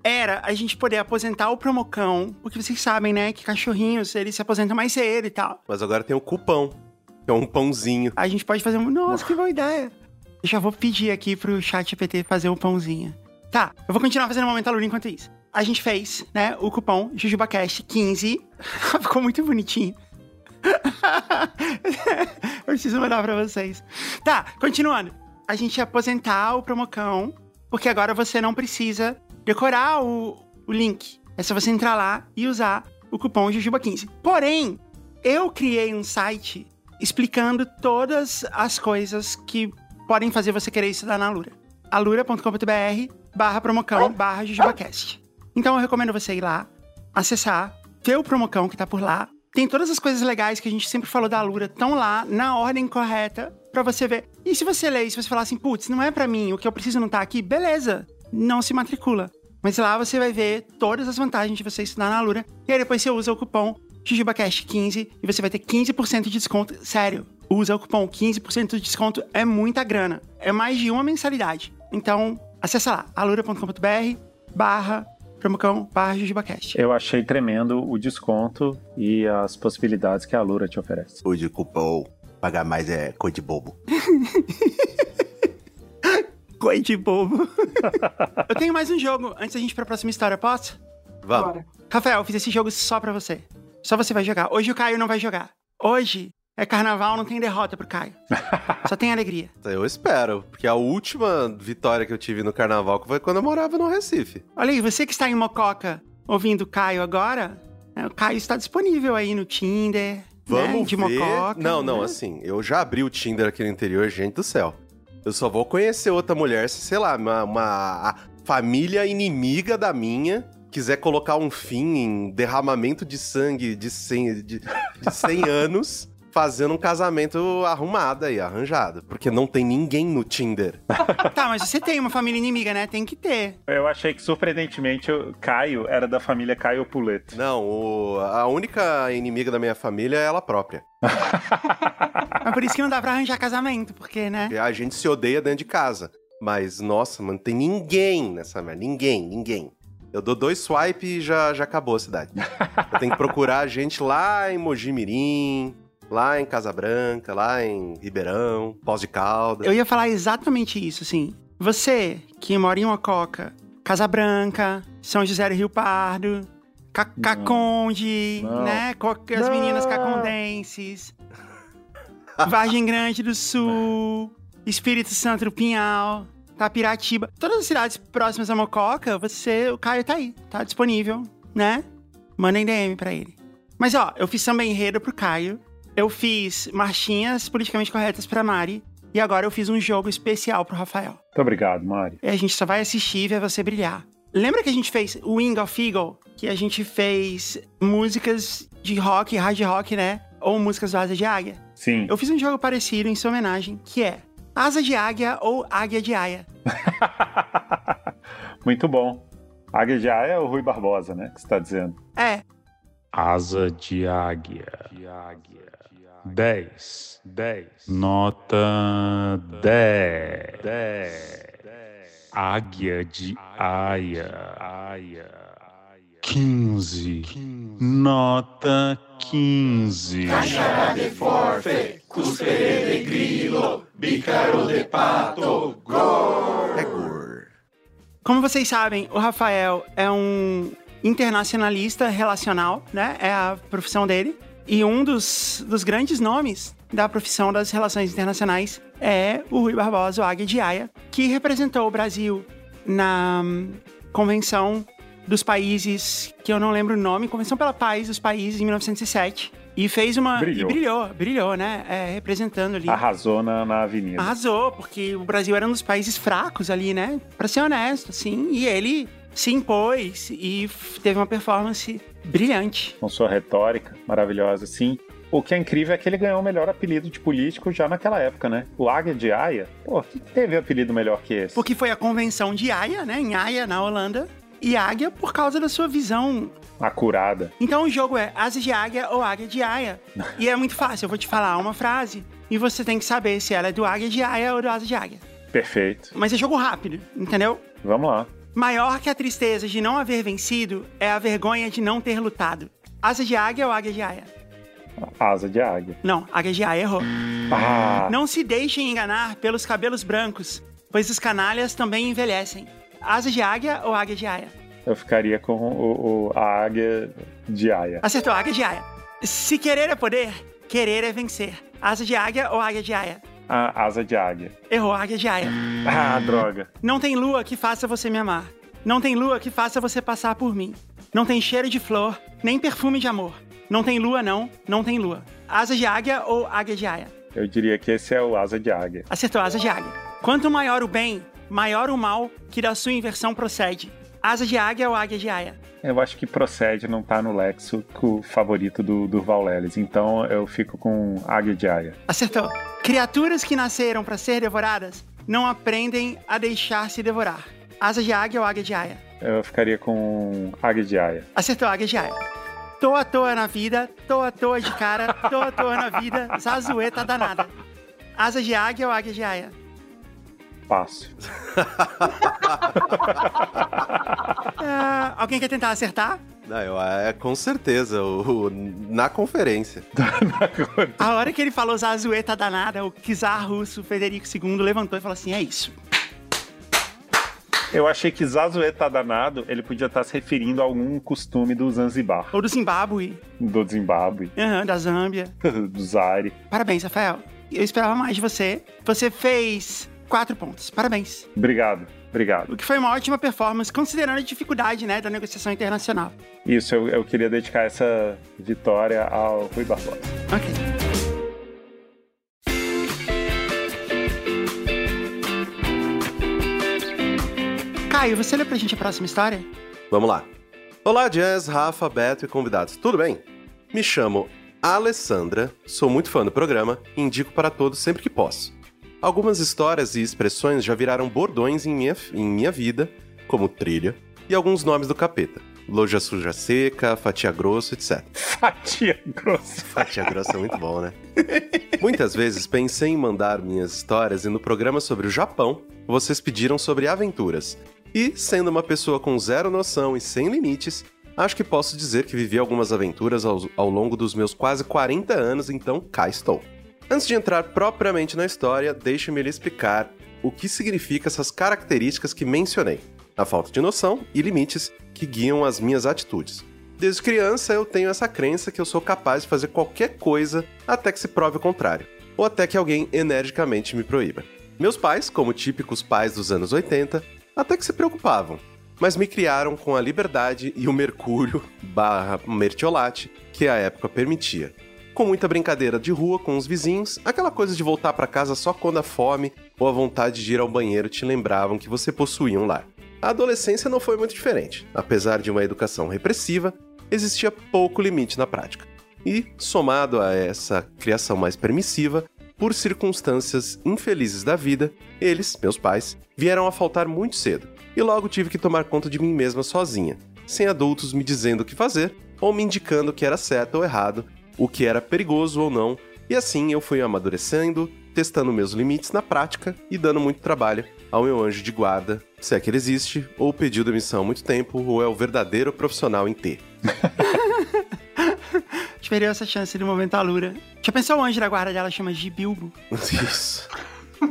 era a gente poder aposentar o promocão, porque vocês sabem, né, que cachorrinhos, eles se aposentam mais cedo e tal. Mas agora tem o cupão, que é um pãozinho. A gente pode fazer um... Nossa, que boa ideia. Eu já vou pedir aqui pro chat GPT fazer o pãozinho. Tá, eu vou continuar fazendo o momento Alura enquanto isso. A gente fez, né, o cupom JujubaCast 15. Ficou muito bonitinho. eu preciso mandar pra vocês. Tá, continuando. A gente aposentar o promocão, porque agora você não precisa decorar o, o link. É só você entrar lá e usar o cupom Jujuba15. Porém, eu criei um site explicando todas as coisas que podem fazer você querer estudar na Alura. alura.com.br barra promocão barra jujubacast. Então eu recomendo você ir lá, acessar, ver o promocão que tá por lá. Tem todas as coisas legais que a gente sempre falou da Alura, estão lá na ordem correta pra você ver. E se você ler e se você falar assim, putz, não é pra mim, o que eu preciso não tá aqui, beleza, não se matricula. Mas lá você vai ver todas as vantagens de você estudar na Alura. E aí depois você usa o cupom JujubaCast15 e você vai ter 15% de desconto. Sério, usa o cupom 15% de desconto. É muita grana. É mais de uma mensalidade. Então, acessa lá, alura.com.br barra promocão barra jujubacast. Eu achei tremendo o desconto e as possibilidades que a Lura te oferece. O de cupom pagar mais é coisa de bobo. Coi de bobo. eu tenho mais um jogo antes da gente ir pra próxima história, posso? Vamos. Bora. Rafael, eu fiz esse jogo só pra você. Só você vai jogar. Hoje o Caio não vai jogar. Hoje é carnaval, não tem derrota pro Caio. Só tem alegria. Eu espero, porque a última vitória que eu tive no carnaval foi quando eu morava no Recife. Olha aí, você que está em Mococa ouvindo o Caio agora, né, o Caio está disponível aí no Tinder. né, Vamos de ver. Mococa. não, não, né? assim, eu já abri o Tinder aqui no interior, gente do céu. Eu só vou conhecer outra mulher se, sei lá, uma, uma família inimiga da minha quiser colocar um fim em derramamento de sangue de 100, de, de 100 anos fazendo um casamento arrumado aí, arranjado. Porque não tem ninguém no Tinder. Tá, mas você tem uma família inimiga, né? Tem que ter. Eu achei que, surpreendentemente, o Caio era da família Caio Puleto. Não, o- a única inimiga da minha família é ela própria. Mas por isso que não dá pra arranjar casamento, porque, né? A gente se odeia dentro de casa. Mas, nossa, mano, tem ninguém nessa merda. Ninguém, ninguém. Eu dou dois swipe e já, já acabou a cidade. Eu tenho que procurar a gente lá em Mojimirim, lá em Casa Branca, lá em Ribeirão, Pós de Caldas. Eu ia falar exatamente isso, assim. Você que mora em Mococa, Casa Branca, São José do Rio Pardo, Ca- Caconde, né? As meninas cacondenses, Vargem Grande do Sul, Espírito Santo do Pinhal, Tapiratiba. Todas as cidades próximas a Mococa, você, o Caio tá aí, tá disponível, né? Mandem DM pra ele. Mas ó, eu fiz samba enredo pro Caio, eu fiz marchinhas politicamente corretas pra Mari, e agora eu fiz um jogo especial pro Rafael. Muito obrigado, Mari. E a gente só vai assistir e ver você brilhar. Lembra que a gente fez o Wing of Eagle? Que a gente fez músicas de rock, hard rock, né? Ou músicas do Asa de Águia? Sim. Eu fiz um jogo parecido em sua homenagem, que é Asa de Águia ou Águia de Aia. Muito bom. Águia de Aia é o Rui Barbosa, né? Que você tá dizendo. É, Asa de águia. 10. 10. Nota 10. 10. Águia de aia. 15. Nota 15. É Gor. como vocês sabem, o Rafael é um internacionalista relacional, né? É a profissão dele. E um dos, dos grandes nomes da profissão das relações internacionais é o Rui Barbosa, o Águia de Aia, que representou o Brasil na hum, Convenção dos Países, que eu não lembro o nome, Convenção pela Paz dos Países, em 1907. E fez uma... Brilhou. E brilhou, brilhou, né? É, representando ali. Arrasou na, na avenida. Arrasou, porque o Brasil era um dos países fracos ali, né? Pra ser honesto, assim. E ele se impôs e teve uma performance brilhante. Com sua retórica maravilhosa, sim. O que é incrível é que ele ganhou o melhor apelido de político já naquela época, né? O Águia de Aia. Pô, que teve apelido melhor que esse? Porque foi a convenção de Haia, né? Em Haia, na Holanda. E Águia por causa da sua visão. Acurada. Então o jogo é Asa de Águia ou Águia de Haia. e é muito fácil. Eu vou te falar uma frase e você tem que saber se ela é do Águia de Haia ou do Asa de Águia. Perfeito. Mas é jogo rápido, entendeu? Vamos lá. Maior que a tristeza de não haver vencido é a vergonha de não ter lutado. Asa de águia ou águia de aia? Asa de águia. Não, águia de aia errou. Ah, Não se deixem enganar pelos cabelos brancos, pois os canalhas também envelhecem. Asa de águia ou águia de aia? eu ficaria com o, o- a águia de Aia. Acertou, águia de aia. Se querer é poder, querer é vencer. Asa de águia ou águia de aia? A asa de águia. Errou, águia de aia. Ah, droga. Não tem lua que faça você me amar. Não tem lua que faça você passar por mim. Não tem cheiro de flor, nem perfume de amor. Não tem lua, não, não tem lua. Asa de águia ou águia de aia? Eu diria que esse é o asa de águia. Acertou, asa de águia. Quanto maior o bem, maior o mal que da sua inversão procede. Asa de águia ou águia de aia? Eu acho que procede não tá no léxico favorito do Durval Lelis. Então eu fico com águia de Aia. Acertou. Criaturas que nasceram para ser devoradas não aprendem a deixar-se devorar. Asa de águia ou águia de aia? Eu ficaria com águia de Aia. Acertou, águia de aia. Tô à toa na vida, tô à toa de cara, tô à toa na vida, zazueta danada. Asa de águia ou águia de aia? Fácil. Ah, alguém quer tentar acertar? Não, eu, é com certeza, o, o- na conferência. A hora que ele falou zazueta danada, o czar russo Federico II levantou e falou assim: é isso. Eu achei que Zazueta danado, ele podia estar se referindo a algum costume do Zanzibar, Ou do Zimbábue, do Zimbábue, aham, da Zâmbia. do Zaire. Parabéns, Rafael. Eu esperava mais de você. Você fez quatro pontos. Parabéns. Obrigado, obrigado. O que foi uma ótima performance, considerando a dificuldade, né, da negociação internacional. Isso, eu, eu queria dedicar essa vitória ao Rui Barbosa. Ok. Caio, você lê pra gente a próxima história? Vamos lá. Olá, Jazz, Rafa, Beto e convidados. Tudo bem? Me chamo Alessandra, sou muito fã do programa e indico para todos sempre que posso. Algumas histórias e expressões já viraram bordões em minha, em minha vida, como trilha, e alguns nomes do capeta. Loja suja seca, fatia grosso, etc. Fatia grossa. Fatia grossa é muito bom, né? Muitas vezes pensei em mandar minhas histórias e no programa sobre o Japão, vocês pediram sobre aventuras. E, sendo uma pessoa com zero noção e sem limites, acho que posso dizer que vivi algumas aventuras ao, ao longo dos meus quase 40 anos, então cá estou. Antes de entrar propriamente na história, deixe-me lhe explicar o que significa essas características que mencionei. A falta de noção e limites que guiam as minhas atitudes. Desde criança eu tenho essa crença que eu sou capaz de fazer qualquer coisa até que se prove o contrário, ou até que alguém energicamente me proíba. Meus pais, como típicos pais dos anos 80, até que se preocupavam, mas me criaram com a liberdade e o mercúrio barra mertiolate que a época permitia. Com muita brincadeira de rua com os vizinhos, aquela coisa de voltar para casa só quando a fome ou a vontade de ir ao banheiro te lembravam que você possuía um lar. A adolescência não foi muito diferente. Apesar de uma educação repressiva, existia pouco limite na prática. E, somado a essa criação mais permissiva, por circunstâncias infelizes da vida, eles, meus pais, vieram a faltar muito cedo, e logo tive que tomar conta de mim mesma sozinha, sem adultos me dizendo o que fazer ou me indicando que era certo ou errado, o que era perigoso ou não, e assim eu fui amadurecendo, testando meus limites na prática e dando muito trabalho ao meu anjo de guarda, se é que ele existe, ou pediu demissão há muito tempo, ou é o verdadeiro profissional em T. Esperei essa chance de momento alura. Já pensou o anjo da guarda dela chama de Bilbo? Isso.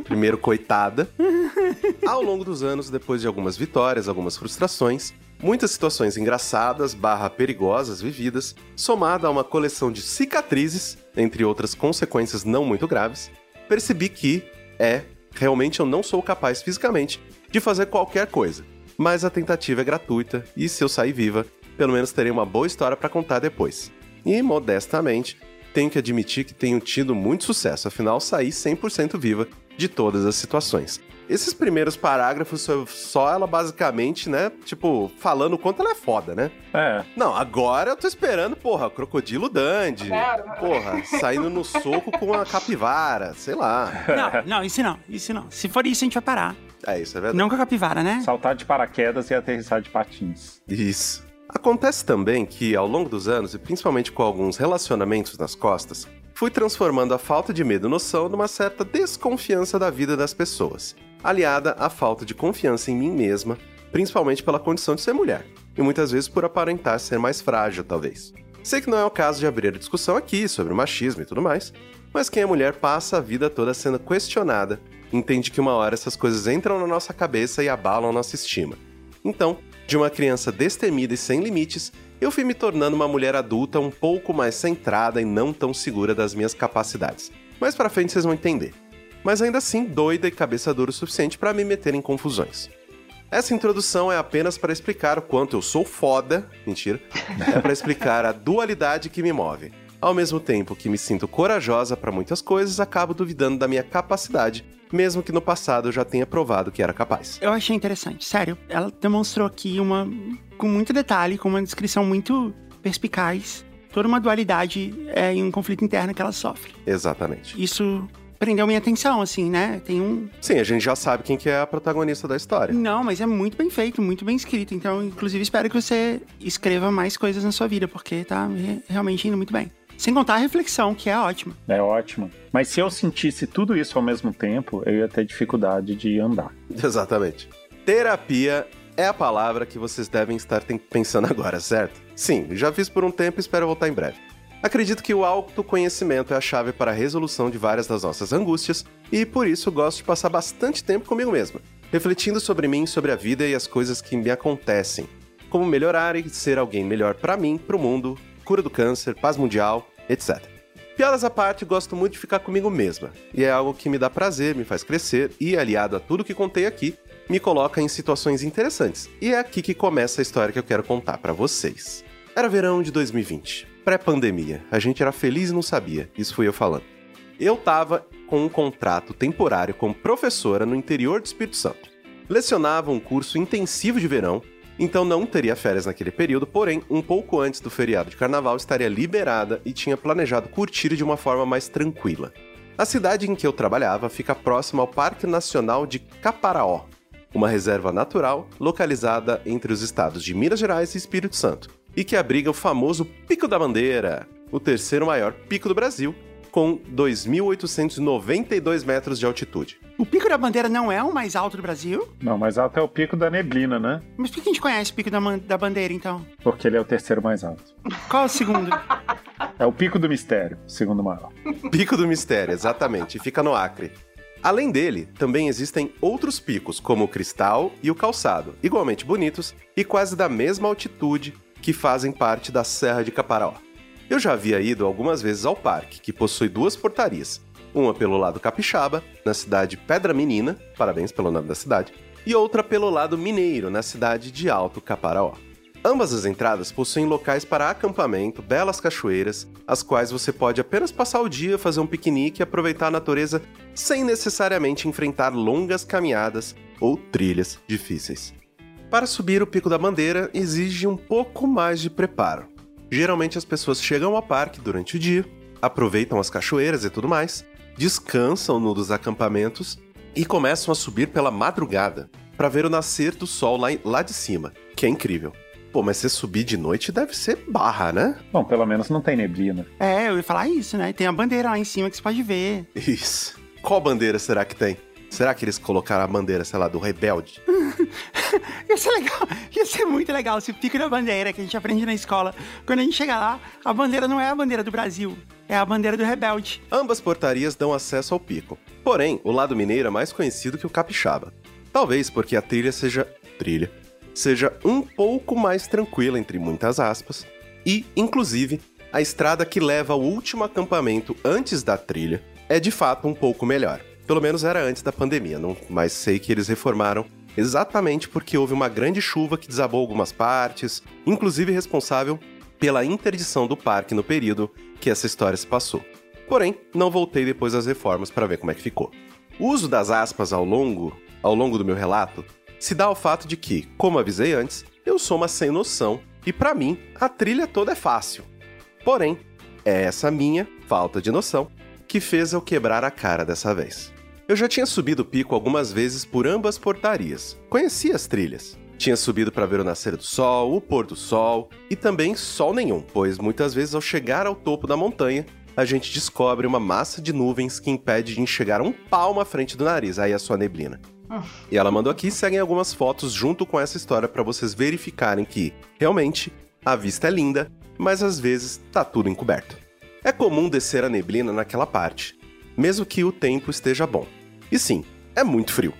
Primeiro, coitada. Ao longo dos anos, depois de algumas vitórias, algumas frustrações, muitas situações engraçadas barra perigosas vividas, somada a uma coleção de cicatrizes, entre outras consequências não muito graves, percebi que, é, realmente eu não sou capaz fisicamente de fazer qualquer coisa. Mas a tentativa é gratuita e se eu sair viva, pelo menos terei uma boa história para contar depois. E, modestamente, tenho que admitir que tenho tido muito sucesso, afinal saí 100% viva de todas as situações. Esses primeiros parágrafos só- só ela basicamente, né, tipo, falando o quanto ela é foda, né? É, Não, agora eu tô esperando, porra, Crocodilo Dandy. Claro. Porra, saindo no soco com a capivara, sei lá. Não, não, isso não, isso não. Se for isso, a gente vai parar. É, isso é verdade. Não com a capivara, né? saltar de paraquedas e aterrissar de patins. Isso. Acontece também que, ao longo dos anos, e principalmente com alguns relacionamentos nas costas, fui transformando a falta de medo e noção numa certa desconfiança da vida das pessoas, aliada à falta de confiança em mim mesma, principalmente pela condição de ser mulher, e muitas vezes por aparentar ser mais frágil, talvez. Sei que não é o caso de abrir a discussão aqui sobre machismo e tudo mais, mas quem é mulher passa a vida toda sendo questionada, entende que uma hora essas coisas entram na nossa cabeça e abalam nossa estima. Então, de uma criança destemida e sem limites, eu fui me tornando uma mulher adulta um pouco mais centrada e não tão segura das minhas capacidades. Mais pra frente vocês vão entender. Mas ainda assim doida e cabeça dura o suficiente para me meter em confusões. Essa introdução é apenas para explicar o quanto eu sou foda, mentira, é para explicar a dualidade que me move. Ao mesmo tempo que me sinto corajosa para muitas coisas, acabo duvidando da minha capacidade, mesmo que no passado eu já tenha provado que era capaz. Eu achei interessante, sério. Ela demonstrou aqui uma. com muito detalhe, com uma descrição muito perspicaz, toda uma dualidade é, em um conflito interno que ela sofre. Exatamente. Isso prendeu minha atenção, assim, né? Tem um. Sim, a gente já sabe quem que é a protagonista da história. Não, mas é muito bem feito, muito bem escrito. Então, inclusive, espero que você escreva mais coisas na sua vida, porque tá re- realmente indo muito bem. Sem contar a reflexão, que é ótima. É ótimo. Mas se eu sentisse tudo isso ao mesmo tempo, eu ia ter dificuldade de andar. Exatamente. Terapia é a palavra que vocês devem estar pensando agora, certo? Sim, já fiz por um tempo e espero voltar em breve. Acredito que o autoconhecimento é a chave para a resolução de várias das nossas angústias e por isso gosto de passar bastante tempo comigo mesma, refletindo sobre mim, sobre a vida e as coisas que me acontecem, como melhorar e ser alguém melhor para mim, para o mundo, cura do câncer, paz mundial, etc. Piadas à parte, gosto muito de ficar comigo mesma, e é algo que me dá prazer, me faz crescer e, aliado a tudo que contei aqui, me coloca em situações interessantes. E é aqui que começa a história que eu quero contar pra vocês. Era verão de 2020, pré-pandemia. A gente era feliz e não sabia, isso fui eu falando. Eu tava com um contrato temporário como professora no interior do Espírito Santo. Lecionava um curso intensivo de verão, então não teria férias naquele período, porém, um pouco antes do feriado de carnaval estaria liberada e tinha planejado curtir de uma forma mais tranquila. A cidade em que eu trabalhava fica próxima ao Parque Nacional de Caparaó, uma reserva natural localizada entre os estados de Minas Gerais e Espírito Santo, e que abriga o famoso Pico da Bandeira, o terceiro maior pico do Brasil, com 2.892 metros de altitude. O Pico da Bandeira não é o mais alto do Brasil? Não, mas alto é o pico da neblina, né? Mas por que a gente conhece o Pico da, da Bandeira, então? Porque ele é o terceiro mais alto. Qual é o segundo? É o pico do mistério, segundo maior. Pico do Mistério, exatamente, e fica no Acre. Além dele, também existem outros picos, como o Cristal e o Calçado, igualmente bonitos e quase da mesma altitude que fazem parte da Serra de Caparaó. Eu já havia ido algumas vezes ao parque, que possui duas portarias, uma pelo lado capixaba, na cidade Pedra Menina, parabéns pelo nome da cidade, e outra pelo lado mineiro, na cidade de Alto Caparaó. Ambas as entradas possuem locais para acampamento, belas cachoeiras, as quais você pode apenas passar o dia, fazer um piquenique e aproveitar a natureza sem necessariamente enfrentar longas caminhadas ou trilhas difíceis. Para subir o Pico da Bandeira exige um pouco mais de preparo. Geralmente as pessoas chegam ao parque durante o dia, aproveitam as cachoeiras e tudo mais, descansam no dos acampamentos e começam a subir pela madrugada para ver o nascer do sol lá, lá de cima, que é incrível. Pô, mas você subir de noite deve ser barra, né? Bom, pelo menos não tem neblina. É, eu ia falar isso, né? Tem a bandeira lá em cima que você pode ver. Isso. Qual bandeira será que tem? Será que eles colocaram a bandeira, sei lá, do rebelde? Ia ser legal, ia ser muito legal se o Pico da Bandeira que a gente aprende na escola, quando a gente chegar lá, a bandeira não é a bandeira do Brasil, é a bandeira do rebelde. Ambas portarias dão acesso ao pico. Porém, o lado mineiro é mais conhecido que o capixaba. Talvez porque a trilha seja trilha, seja um pouco mais tranquila entre muitas aspas, e, inclusive, a estrada que leva ao último acampamento antes da trilha é de fato um pouco melhor. Pelo menos era antes da pandemia, não, mas sei que eles reformaram exatamente porque houve uma grande chuva que desabou algumas partes, inclusive responsável pela interdição do parque no período que essa história se passou. Porém, não voltei depois das reformas para ver como é que ficou. O uso das aspas ao longo, ao longo do meu relato se dá ao fato de que, como avisei antes, eu sou uma sem noção e para mim a trilha toda é fácil. Porém, é essa minha falta de noção que fez eu quebrar a cara dessa vez. Eu já tinha subido o pico algumas vezes por ambas portarias. Conhecia as trilhas. Tinha subido para ver o nascer do sol, o pôr do sol e também sol nenhum, pois muitas vezes ao chegar ao topo da montanha, a gente descobre uma massa de nuvens que impede de enxergar um palmo à frente do nariz, aí a sua neblina. E ela mandou aqui, seguem algumas fotos junto com essa história para vocês verificarem que, realmente, a vista é linda, mas às vezes tá tudo encoberto. É comum descer a neblina naquela parte, mesmo que o tempo esteja bom. E sim, é muito frio.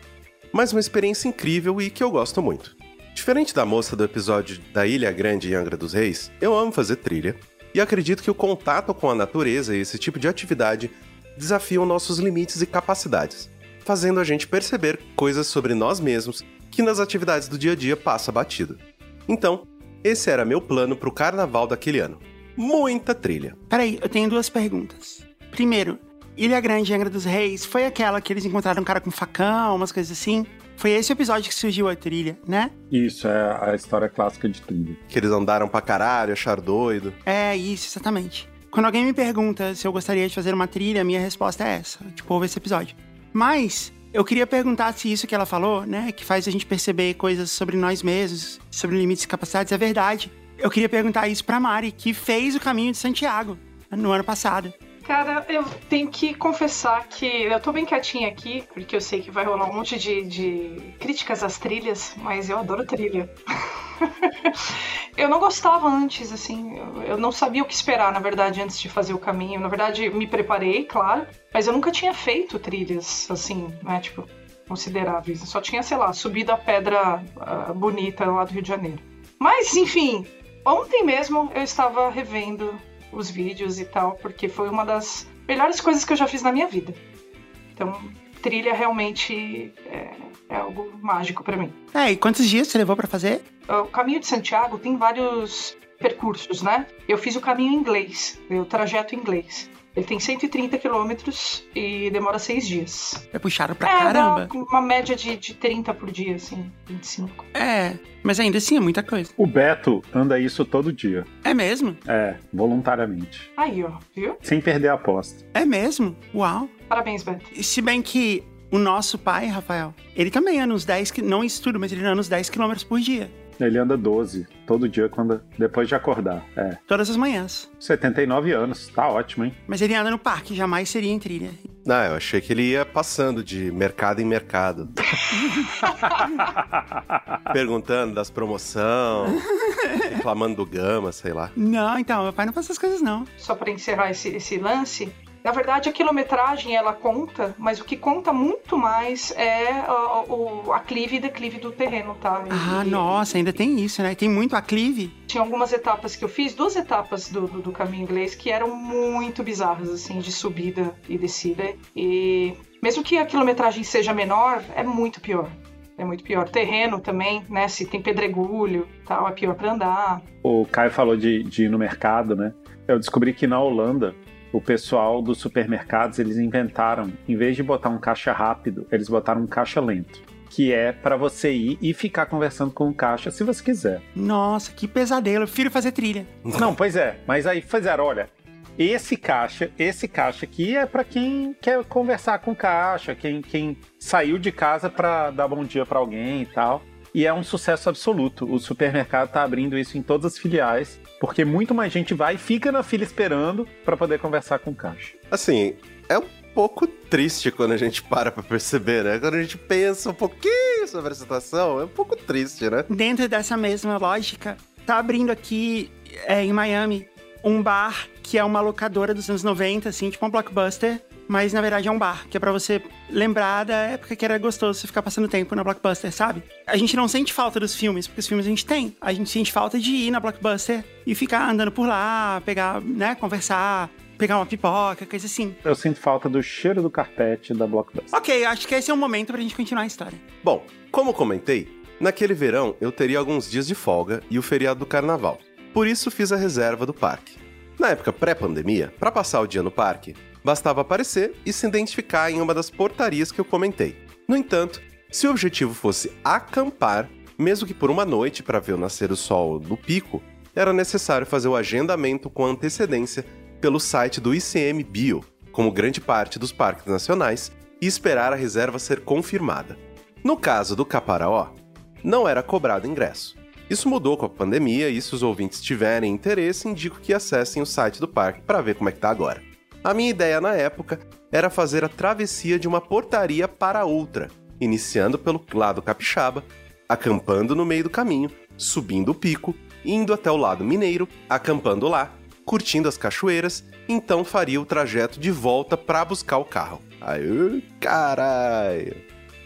Mas uma experiência incrível e que eu gosto muito. Diferente da moça do episódio da Ilha Grande em Angra dos Reis, eu amo fazer trilha e acredito que o contato com a natureza e esse tipo de atividade desafiam nossos limites e capacidades, fazendo a gente perceber coisas sobre nós mesmos que nas atividades do dia a dia passa batido. Então, esse era meu plano pro carnaval daquele ano. Muita trilha. Peraí, eu tenho duas perguntas. Primeiro, Ilha Grande Angra dos Reis foi aquela que eles encontraram um cara com facão, umas coisas assim? Foi esse episódio que surgiu a trilha, né? Isso é a história clássica de trilha. Que eles andaram pra caralho, acharam doido. É, isso, exatamente. quando alguém me pergunta se eu gostaria de fazer uma trilha, a minha resposta é essa. Tipo, ouve esse episódio. Mas eu queria perguntar se isso que ela falou, né, que faz a gente perceber coisas sobre nós mesmos, sobre limites e capacidades, é verdade. Eu queria perguntar isso pra Mari, que fez o caminho de Santiago no ano passado. Cara, eu tenho que confessar que eu tô bem quietinha aqui, porque eu sei que vai rolar um monte de, de críticas às trilhas, mas eu adoro trilha. eu não gostava antes, assim, eu, não sabia o que esperar, na verdade, antes de fazer o caminho. Na verdade, me preparei, claro, mas eu nunca tinha feito trilhas, assim, né, tipo, consideráveis. Eu só tinha, sei lá, subido a pedra uh, bonita lá do Rio de Janeiro. Mas, enfim, ontem mesmo eu estava revendo os vídeos e tal, porque foi uma das melhores coisas que eu já fiz na minha vida. Então, trilha realmente é, é algo mágico para mim. É, e quantos dias você levou para fazer? O caminho de Santiago tem vários percursos, né? Eu fiz o caminho em inglês, o trajeto inglês. Ele tem 130 quilômetros e demora seis dias. É puxado pra é, caramba. Uma, uma média de, de 30 por dia, assim, 25. É, mas ainda assim é muita coisa. O Beto anda isso todo dia. É mesmo? É, voluntariamente. Aí, ó, viu? Sem perder a aposta. É mesmo? Uau. Parabéns, Beto. Se bem que o nosso pai, Rafael, ele também anda uns 10, não estuda, mas ele anda uns 10 quilômetros por dia. Ele anda 12 todo dia quando depois de acordar. É. Todas as manhãs. 79 anos, tá ótimo, hein? Mas ele anda no parque, jamais seria em trilha. Não, eu achei que ele ia passando de mercado em mercado. Perguntando das promoção, reclamando do gama, sei lá. Não, então, meu pai não faz essas coisas, não. Só para encerrar esse, esse lance, na verdade, a quilometragem ela conta, mas o que conta muito mais é o, o aclive e declive do terreno, tá? Ah, E- nossa, ainda tem isso, né? Tem muito aclive. Tinha algumas etapas que eu fiz, duas etapas do, do, do caminho inglês que eram muito bizarras, assim, de subida e descida. E mesmo que a quilometragem seja menor, é muito pior. É muito pior. Terreno também, né? Se tem pedregulho tal, é pior pra andar. O Caio falou de, de ir no mercado, né? Eu descobri que na Holanda, o pessoal dos supermercados, eles inventaram, em vez de botar um caixa rápido, eles botaram um caixa lento. Que é pra você ir e ficar conversando com o caixa se você quiser. Nossa, que pesadelo. Eu prefiro fazer trilha. Não, pois é. Mas aí fizeram, olha, esse caixa, esse caixa aqui é pra quem quer conversar com o caixa, quem, quem saiu de casa pra dar bom dia pra alguém e tal. E é um sucesso absoluto. O supermercado tá abrindo isso em todas as filiais, porque muito mais gente vai e fica na fila esperando pra poder conversar com o caixa. Assim, é um pouco triste quando a gente para pra perceber, né? Quando a gente pensa um pouquinho sobre a situação, é um pouco triste, né? Dentro dessa mesma lógica, tá abrindo aqui é, em Miami um bar que é uma locadora dos anos 90, assim, tipo um blockbuster. Mas na verdade é um bar, que é pra você lembrar da época que era gostoso você ficar passando tempo na Blockbuster, sabe? A gente não sente falta dos filmes, porque os filmes a gente tem. A gente sente falta de ir na Blockbuster e ficar andando por lá, pegar, né, conversar, pegar uma pipoca, coisa assim. Eu sinto falta do cheiro do carpete da Blockbuster. Ok, acho que esse é o momento pra gente continuar a história. Bom, como comentei, naquele verão eu teria alguns dias de folga e o feriado do carnaval. Por isso fiz a reserva do parque. Na época pré-pandemia, para passar o dia no parque, bastava aparecer e se identificar em uma das portarias que eu comentei. No entanto, se o objetivo fosse acampar, mesmo que por uma noite para ver o nascer do sol no pico, era necessário fazer o agendamento com antecedência pelo site do ICM Bio, como grande parte dos parques nacionais, e esperar a reserva ser confirmada. No caso do Caparaó, não era cobrado ingresso. Isso mudou com a pandemia e se os ouvintes tiverem interesse, indico que acessem o site do parque para ver como é que tá agora. A minha ideia na época era fazer a travessia de uma portaria para outra, iniciando pelo lado capixaba, acampando no meio do caminho, subindo o pico, indo até o lado mineiro, acampando lá, curtindo as cachoeiras, então faria o trajeto de volta para buscar o carro. Aí, caralho!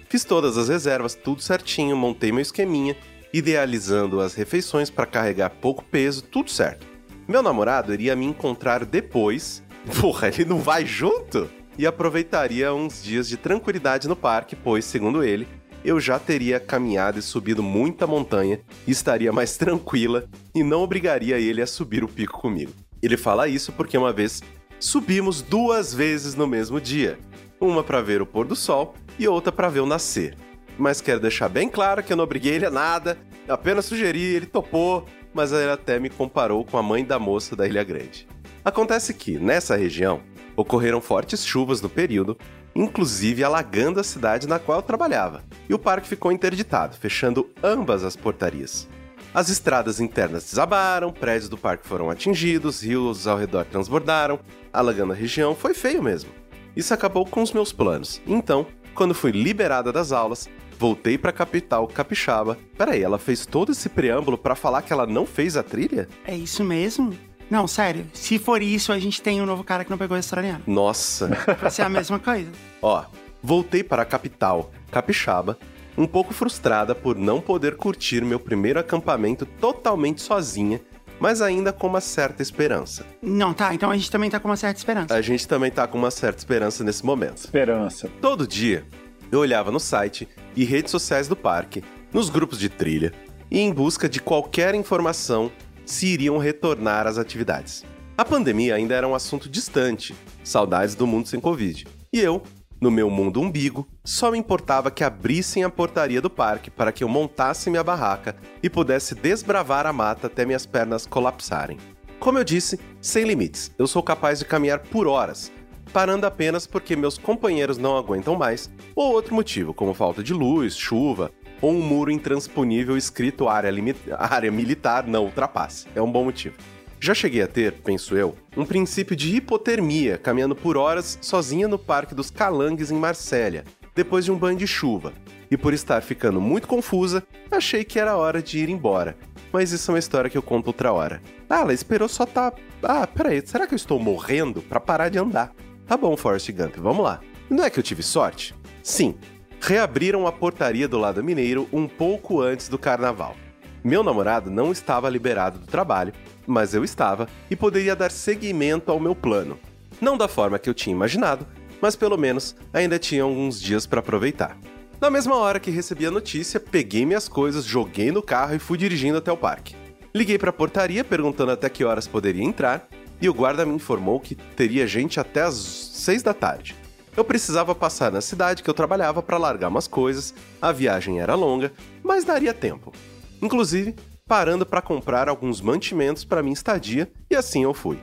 Fiz todas as reservas, tudo certinho, montei meu esqueminha, idealizando as refeições para carregar pouco peso, tudo certo. Meu namorado iria me encontrar depois. Porra, ele não vai junto? E aproveitaria uns dias de tranquilidade no parque, pois, segundo ele, eu já teria caminhado e subido muita montanha estaria mais tranquila e não obrigaria ele a subir o pico comigo. Ele fala isso porque uma vez subimos duas vezes no mesmo dia, uma para ver o pôr do sol e outra para ver o nascer. Mas quero deixar bem claro que eu não obriguei ele a nada, apenas sugeri, ele topou, mas ele até me comparou com a mãe da moça da Ilha Grande. Acontece que, nessa região, ocorreram fortes chuvas no período, inclusive alagando a cidade na qual eu trabalhava, e o parque ficou interditado, fechando ambas as portarias. As estradas internas desabaram, prédios do parque foram atingidos, rios ao redor transbordaram, alagando a região, foi feio mesmo. Isso acabou com os meus planos. Então, quando fui liberada das aulas, voltei pra capital capixaba. Peraí, ela fez todo esse preâmbulo pra falar que ela não fez a trilha? É isso mesmo? Não, sério. Se for isso, a gente tem um novo cara que não pegou o australiano. Nossa. Vai ser a mesma coisa. Ó, voltei para a capital, Capixaba, um pouco frustrada por não poder curtir meu primeiro acampamento totalmente sozinha, mas ainda com uma certa esperança. Não, tá. Então a gente também tá com uma certa esperança. A gente também tá com uma certa esperança nesse momento. Esperança. Todo dia, eu olhava no site e redes sociais do parque, nos grupos de trilha, e em busca de qualquer informação se iriam retornar às atividades. A pandemia ainda era um assunto distante, saudades do mundo sem Covid. E eu, no meu mundo umbigo, só me importava que abrissem a portaria do parque para que eu montasse minha barraca e pudesse desbravar a mata até minhas pernas colapsarem. Como eu disse, sem limites, eu sou capaz de caminhar por horas, parando apenas porque meus companheiros não aguentam mais, ou outro motivo, como falta de luz, chuva, ou um muro intransponível escrito área, área militar não ultrapasse. É um bom motivo. Já cheguei a ter, penso eu, um princípio de hipotermia caminhando por horas sozinha no Parque dos Calangues em Marsella, depois de um banho de chuva. E por estar ficando muito confusa, achei que era hora de ir embora. Mas isso é uma história que eu conto outra hora. Ah, ela esperou só tá. Ah, peraí, será que eu estou morrendo para parar de andar? Tá bom, Forrest Gump, vamos lá. Não é que eu tive sorte? Sim, reabriram a portaria do lado mineiro um pouco antes do carnaval. Meu namorado não estava liberado do trabalho, mas eu estava e poderia dar seguimento ao meu plano. Não da forma que eu tinha imaginado, mas pelo menos ainda tinha alguns dias para aproveitar. Na mesma hora que recebi a notícia, peguei minhas coisas, joguei no carro e fui dirigindo até o parque. Liguei para a portaria perguntando até que horas poderia entrar e o guarda me informou que teria gente até as 6 da tarde. Eu precisava passar na cidade que eu trabalhava para largar umas coisas, a viagem era longa, mas daria tempo. Inclusive, parando para comprar alguns mantimentos para minha estadia, e assim eu fui.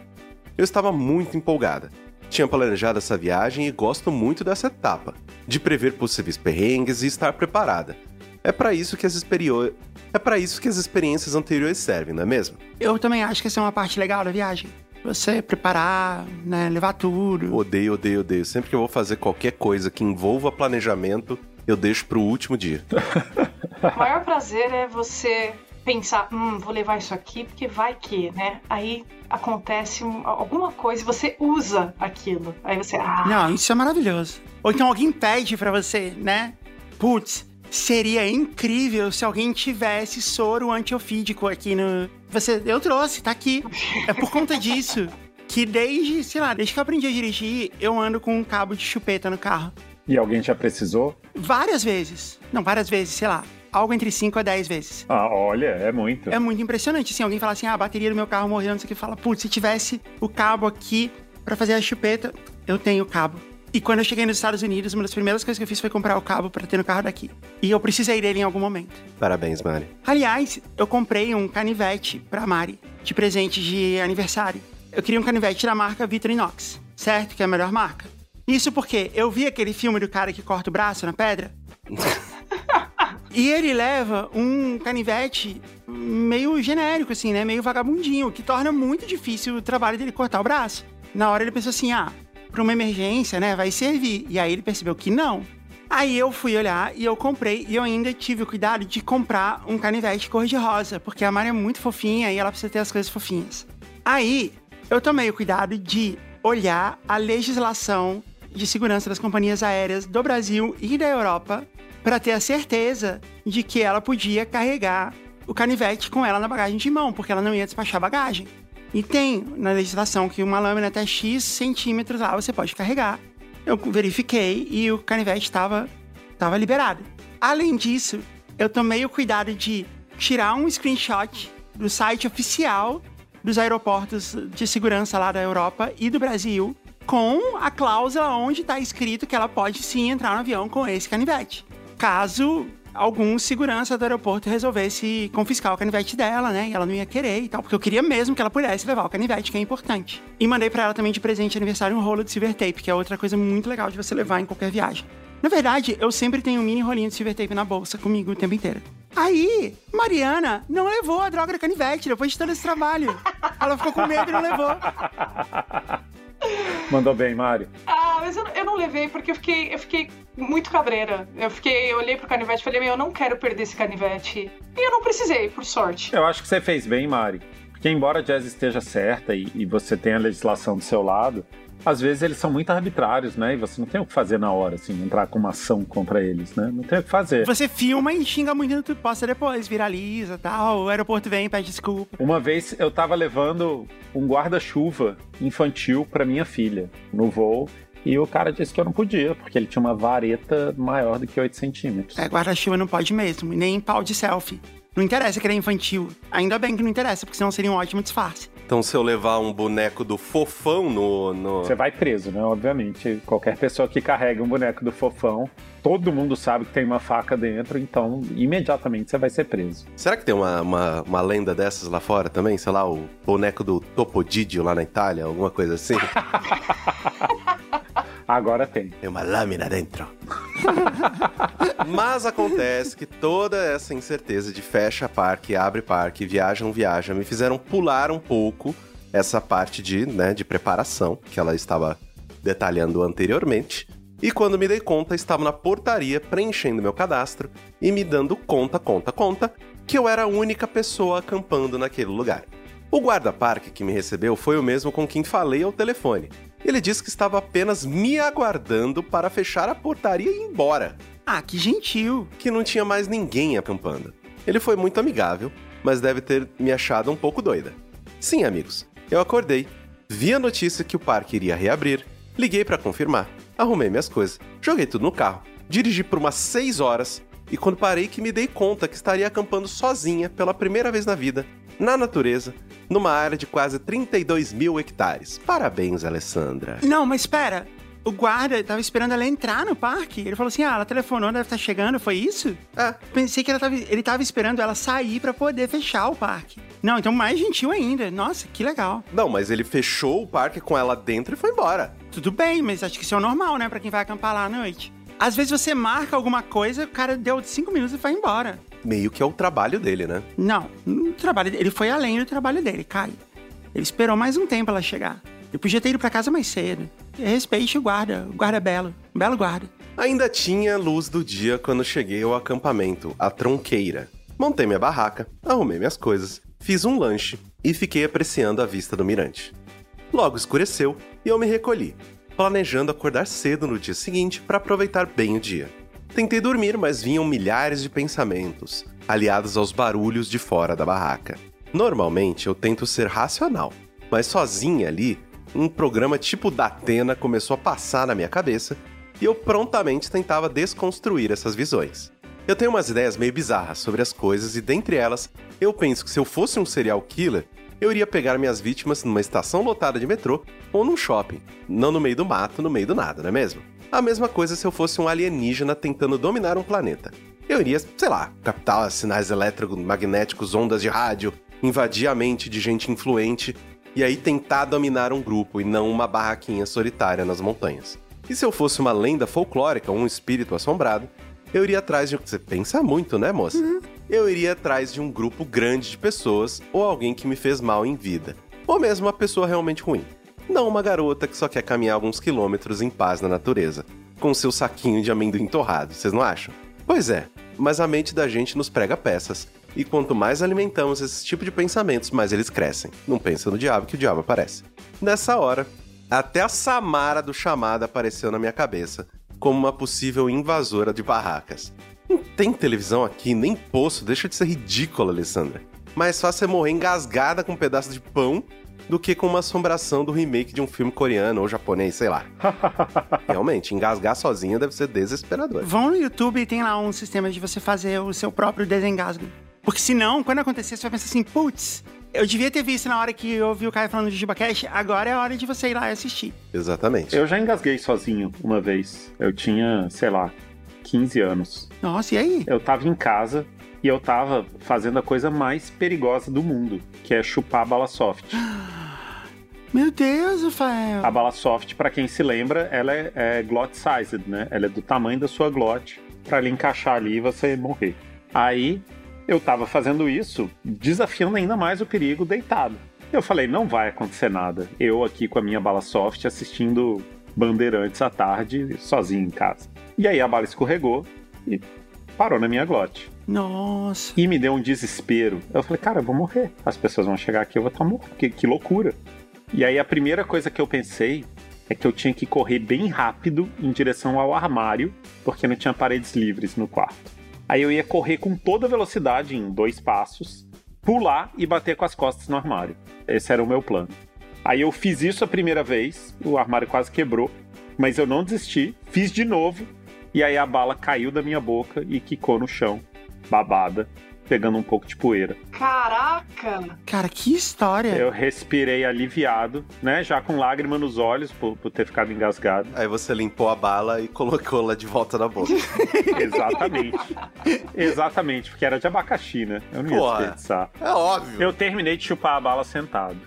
Eu estava muito empolgada. Tinha planejado essa viagem e gosto muito dessa etapa, de prever possíveis perrengues e estar preparada. É para isso que as experiências é para isso que as experiências anteriores servem, não é mesmo? Eu também acho que essa é uma parte legal da viagem você preparar, né, levar tudo. Odeio, odeio, odeio. Sempre que eu vou fazer qualquer coisa que envolva planejamento, eu deixo pro último dia. o maior prazer é você pensar, hum, vou levar isso aqui porque vai que, né? Aí acontece alguma coisa e você usa aquilo. Aí você, ah. Não, isso é maravilhoso. Ou então alguém pede para você, né? Putz, seria incrível se alguém tivesse soro antiofídico aqui no, você, eu trouxe, tá aqui. É por conta disso que desde, sei lá, desde que eu aprendi a dirigir, eu ando com um cabo de chupeta no carro. E alguém já precisou? Várias vezes. Não, várias vezes, sei lá. Algo entre 5 a 10 vezes. Ah, olha, é muito. É muito impressionante. Assim, alguém fala assim, ah, a bateria do meu carro morreu, não sei o que. Fala, putz, se tivesse o cabo aqui para fazer a chupeta, eu tenho o cabo. E quando eu cheguei nos Estados Unidos, uma das primeiras coisas que eu fiz foi comprar o cabo para ter no carro daqui. E eu precisei dele em algum momento. Parabéns, Mari. Aliás, eu comprei um canivete pra Mari, de presente de aniversário. Eu queria um canivete da marca Vitrinox, certo? Que é a melhor marca. Isso porque eu vi aquele filme do cara que corta o braço na pedra. e ele leva um canivete meio genérico, assim, né? Meio vagabundinho, que torna muito difícil o trabalho dele cortar o braço. Na hora ele pensou assim: ah, para uma emergência, né, vai servir. E aí ele percebeu que não. Aí eu fui olhar e eu comprei, e eu ainda tive o cuidado de comprar um canivete cor-de-rosa, porque a Mari é muito fofinha e ela precisa ter as coisas fofinhas. Aí eu tomei o cuidado de olhar a legislação de segurança das companhias aéreas do Brasil e da Europa para ter a certeza de que ela podia carregar o canivete com ela na bagagem de mão, porque ela não ia despachar bagagem. E tem na legislação que uma lâmina até X centímetros lá você pode carregar. Eu verifiquei e o canivete estava liberado. Além disso, eu tomei o cuidado de tirar um screenshot do site oficial dos aeroportos de segurança lá da Europa e do Brasil com a cláusula onde está escrito que ela pode sim entrar no avião com esse canivete. Caso algum segurança do aeroporto resolvesse confiscar o canivete dela, né? E ela não ia querer e tal, porque eu queria mesmo que ela pudesse levar o canivete, que é importante. E mandei pra ela também de presente de aniversário um rolo de silver tape, que é outra coisa muito legal de você levar em qualquer viagem. Na verdade, eu sempre tenho um mini rolinho de silver tape na bolsa comigo o tempo inteiro. Aí, Mariana não levou a droga do canivete depois de todo esse trabalho. Ela ficou com medo e não levou. Mandou bem, Mário. Ah, mas eu, eu não levei porque eu fiquei, eu fiquei muito cabreira. Eu fiquei, eu olhei pro canivete e falei, meu, eu não quero perder esse canivete. E eu não precisei, por sorte. Eu acho que você fez bem, Mari. Porque embora a Jazz esteja certa e, e você tenha a legislação do seu lado, às vezes eles são muito arbitrários, né? E você não tem o que fazer na hora, assim, entrar com uma ação contra eles, né? Não tem o que fazer. Você filma e xinga muito no que posta depois, viraliza tal. O aeroporto vem pede desculpa. Uma vez eu tava levando um guarda-chuva infantil pra minha filha no voo. E o cara disse que eu não podia, porque ele tinha uma vareta maior do que 8 centímetros. É, guarda-chuva não pode mesmo, nem pau de selfie. Não interessa que ele é infantil. Ainda bem que não interessa, porque senão seria um ótimo disfarce. Então, se eu levar um boneco do fofão no. no... Você vai preso, né? Obviamente. Qualquer pessoa que carrega um boneco do fofão, todo mundo sabe que tem uma faca dentro, então imediatamente você vai ser preso. Será que tem uma, uma, uma lenda dessas lá fora também? Sei lá, o boneco do Topodidio lá na Itália, alguma coisa assim? Agora tem. Tem uma lâmina dentro. Mas acontece que toda essa incerteza de fecha parque, abre parque, viaja, não viaja, me fizeram pular um pouco essa parte de, né, de preparação que ela estava detalhando anteriormente. E quando me dei conta, estava na portaria preenchendo meu cadastro e me dando conta, conta, conta, que eu era a única pessoa acampando naquele lugar. O guarda-parque que me recebeu foi o mesmo com quem falei ao telefone. Ele disse que estava apenas me aguardando para fechar a portaria e ir embora, Ah, que gentil. que não tinha mais ninguém acampando. Ele foi muito amigável, mas deve ter me achado um pouco doida. Sim, amigos, eu acordei, vi a notícia que o parque iria reabrir, liguei para confirmar, arrumei minhas coisas, joguei tudo no carro, dirigi por umas 6 horas e quando parei que me dei conta que estaria acampando sozinha pela primeira vez na vida, na natureza, numa área de quase 32 mil hectares. Parabéns, Alessandra. Não, mas espera. O guarda tava esperando ela entrar no parque. Ele falou assim: ah, ela telefonou, deve estar chegando, foi isso? É, Pensei que ela tava, ele tava esperando ela sair pra poder fechar o parque. Não, então mais gentil ainda. Nossa, que legal. não, mas ele fechou o parque com ela dentro e foi embora. Tudo bem, mas acho que isso é o normal, né? Pra quem vai acampar lá à noite. Às vezes você marca alguma coisa, o cara deu cinco minutos e vai embora. Meio que é o trabalho dele, né? Não, o trabalho, ele foi além do trabalho dele, Caio. Ele esperou mais um tempo ela chegar. Ele podia ter ido pra casa mais cedo. Respeite o guarda, o guarda é belo, um belo guarda. Ainda tinha luz do dia quando cheguei ao acampamento, a tronqueira. Montei minha barraca, arrumei minhas coisas, fiz um lanche e fiquei apreciando a vista do mirante. Logo escureceu e eu me recolhi, planejando acordar cedo no dia seguinte para aproveitar bem o dia. Tentei dormir, mas vinham milhares de pensamentos, aliados aos barulhos de fora da barraca. Normalmente eu tento ser racional, mas sozinha ali, um programa tipo da Atena começou a passar na minha cabeça e eu prontamente tentava desconstruir essas visões. Eu tenho umas ideias meio bizarras sobre as coisas e dentre elas, eu penso que se eu fosse um serial killer, eu iria pegar minhas vítimas numa estação lotada de metrô ou num shopping, não no meio do mato, no meio do nada, não é mesmo? A mesma coisa se eu fosse um alienígena tentando dominar um planeta. Eu iria, sei lá, captar sinais eletromagnéticos, ondas de rádio, invadir a mente de gente influente e aí tentar dominar um grupo e não uma barraquinha solitária nas montanhas. E se eu fosse uma lenda folclórica um espírito assombrado, eu iria atrás de. Você pensa muito, né, moça? Eu iria atrás de um grupo grande de pessoas ou alguém que me fez mal em vida. Ou mesmo uma pessoa realmente ruim. Não uma garota que só quer caminhar alguns quilômetros em paz na natureza, com seu saquinho de amendoim torrado, vocês não acham? Pois é, mas a mente da gente nos prega peças. E quanto mais alimentamos esse tipo de pensamentos, mais eles crescem. Não pensa no diabo que o diabo aparece. Nessa hora, até a Samara do chamado apareceu na minha cabeça, como uma possível invasora de barracas. Não tem televisão aqui, nem poço, deixa de ser ridícula, Alessandra. Mais fácil é morrer engasgada com um pedaço de pão do que com uma assombração do remake de um filme coreano ou japonês, sei lá. Realmente, engasgar sozinha deve ser desesperador. Vão no YouTube e tem lá um sistema de você fazer o seu próprio desengasgo. Porque senão, quando acontecer, você vai pensar assim, putz, eu devia ter visto na hora que eu ouvi o Caio falando de JubaCast, agora é a hora de você ir lá e assistir. Exatamente. Eu já engasguei sozinho uma vez. Eu tinha, sei lá, 15 anos. Nossa, e aí? Eu tava em casa e eu tava fazendo a coisa mais perigosa do mundo, que é chupar a bala soft. Meu Deus, Rafael. A bala soft, pra quem se lembra, ela é, é glot sized, né? Ela é do tamanho da sua glote pra ela encaixar ali e você morrer. Aí eu tava fazendo isso, desafiando ainda mais o perigo deitado. Eu falei, não vai acontecer nada. Eu aqui com a minha bala soft assistindo Bandeirantes à tarde, sozinho em casa. E aí a bala escorregou e parou na minha glote. Nossa. E me deu um desespero. Eu falei, cara, eu vou morrer. As pessoas vão chegar aqui, eu vou estar morto. Que, que loucura. E aí a primeira coisa que eu pensei é que eu tinha que correr bem rápido em direção ao armário, porque não tinha paredes livres no quarto. Aí eu ia correr com toda velocidade em dois passos, pular e bater com as costas no armário. Esse era o meu plano. Aí eu fiz isso a primeira vez, o armário quase quebrou, mas eu não desisti, fiz de novo, e aí a bala caiu da minha boca e quicou no chão, babada, pegando um pouco de poeira. Caraca! Cara, que história. Eu respirei aliviado, né? Já com lágrima nos olhos por, por ter ficado engasgado. Aí você limpou a bala e colocou ela de volta na boca. Exatamente. Exatamente, porque era de abacaxi, né? Eu não ia Porra. desperdiçar. É óbvio. Eu terminei de chupar a bala sentado.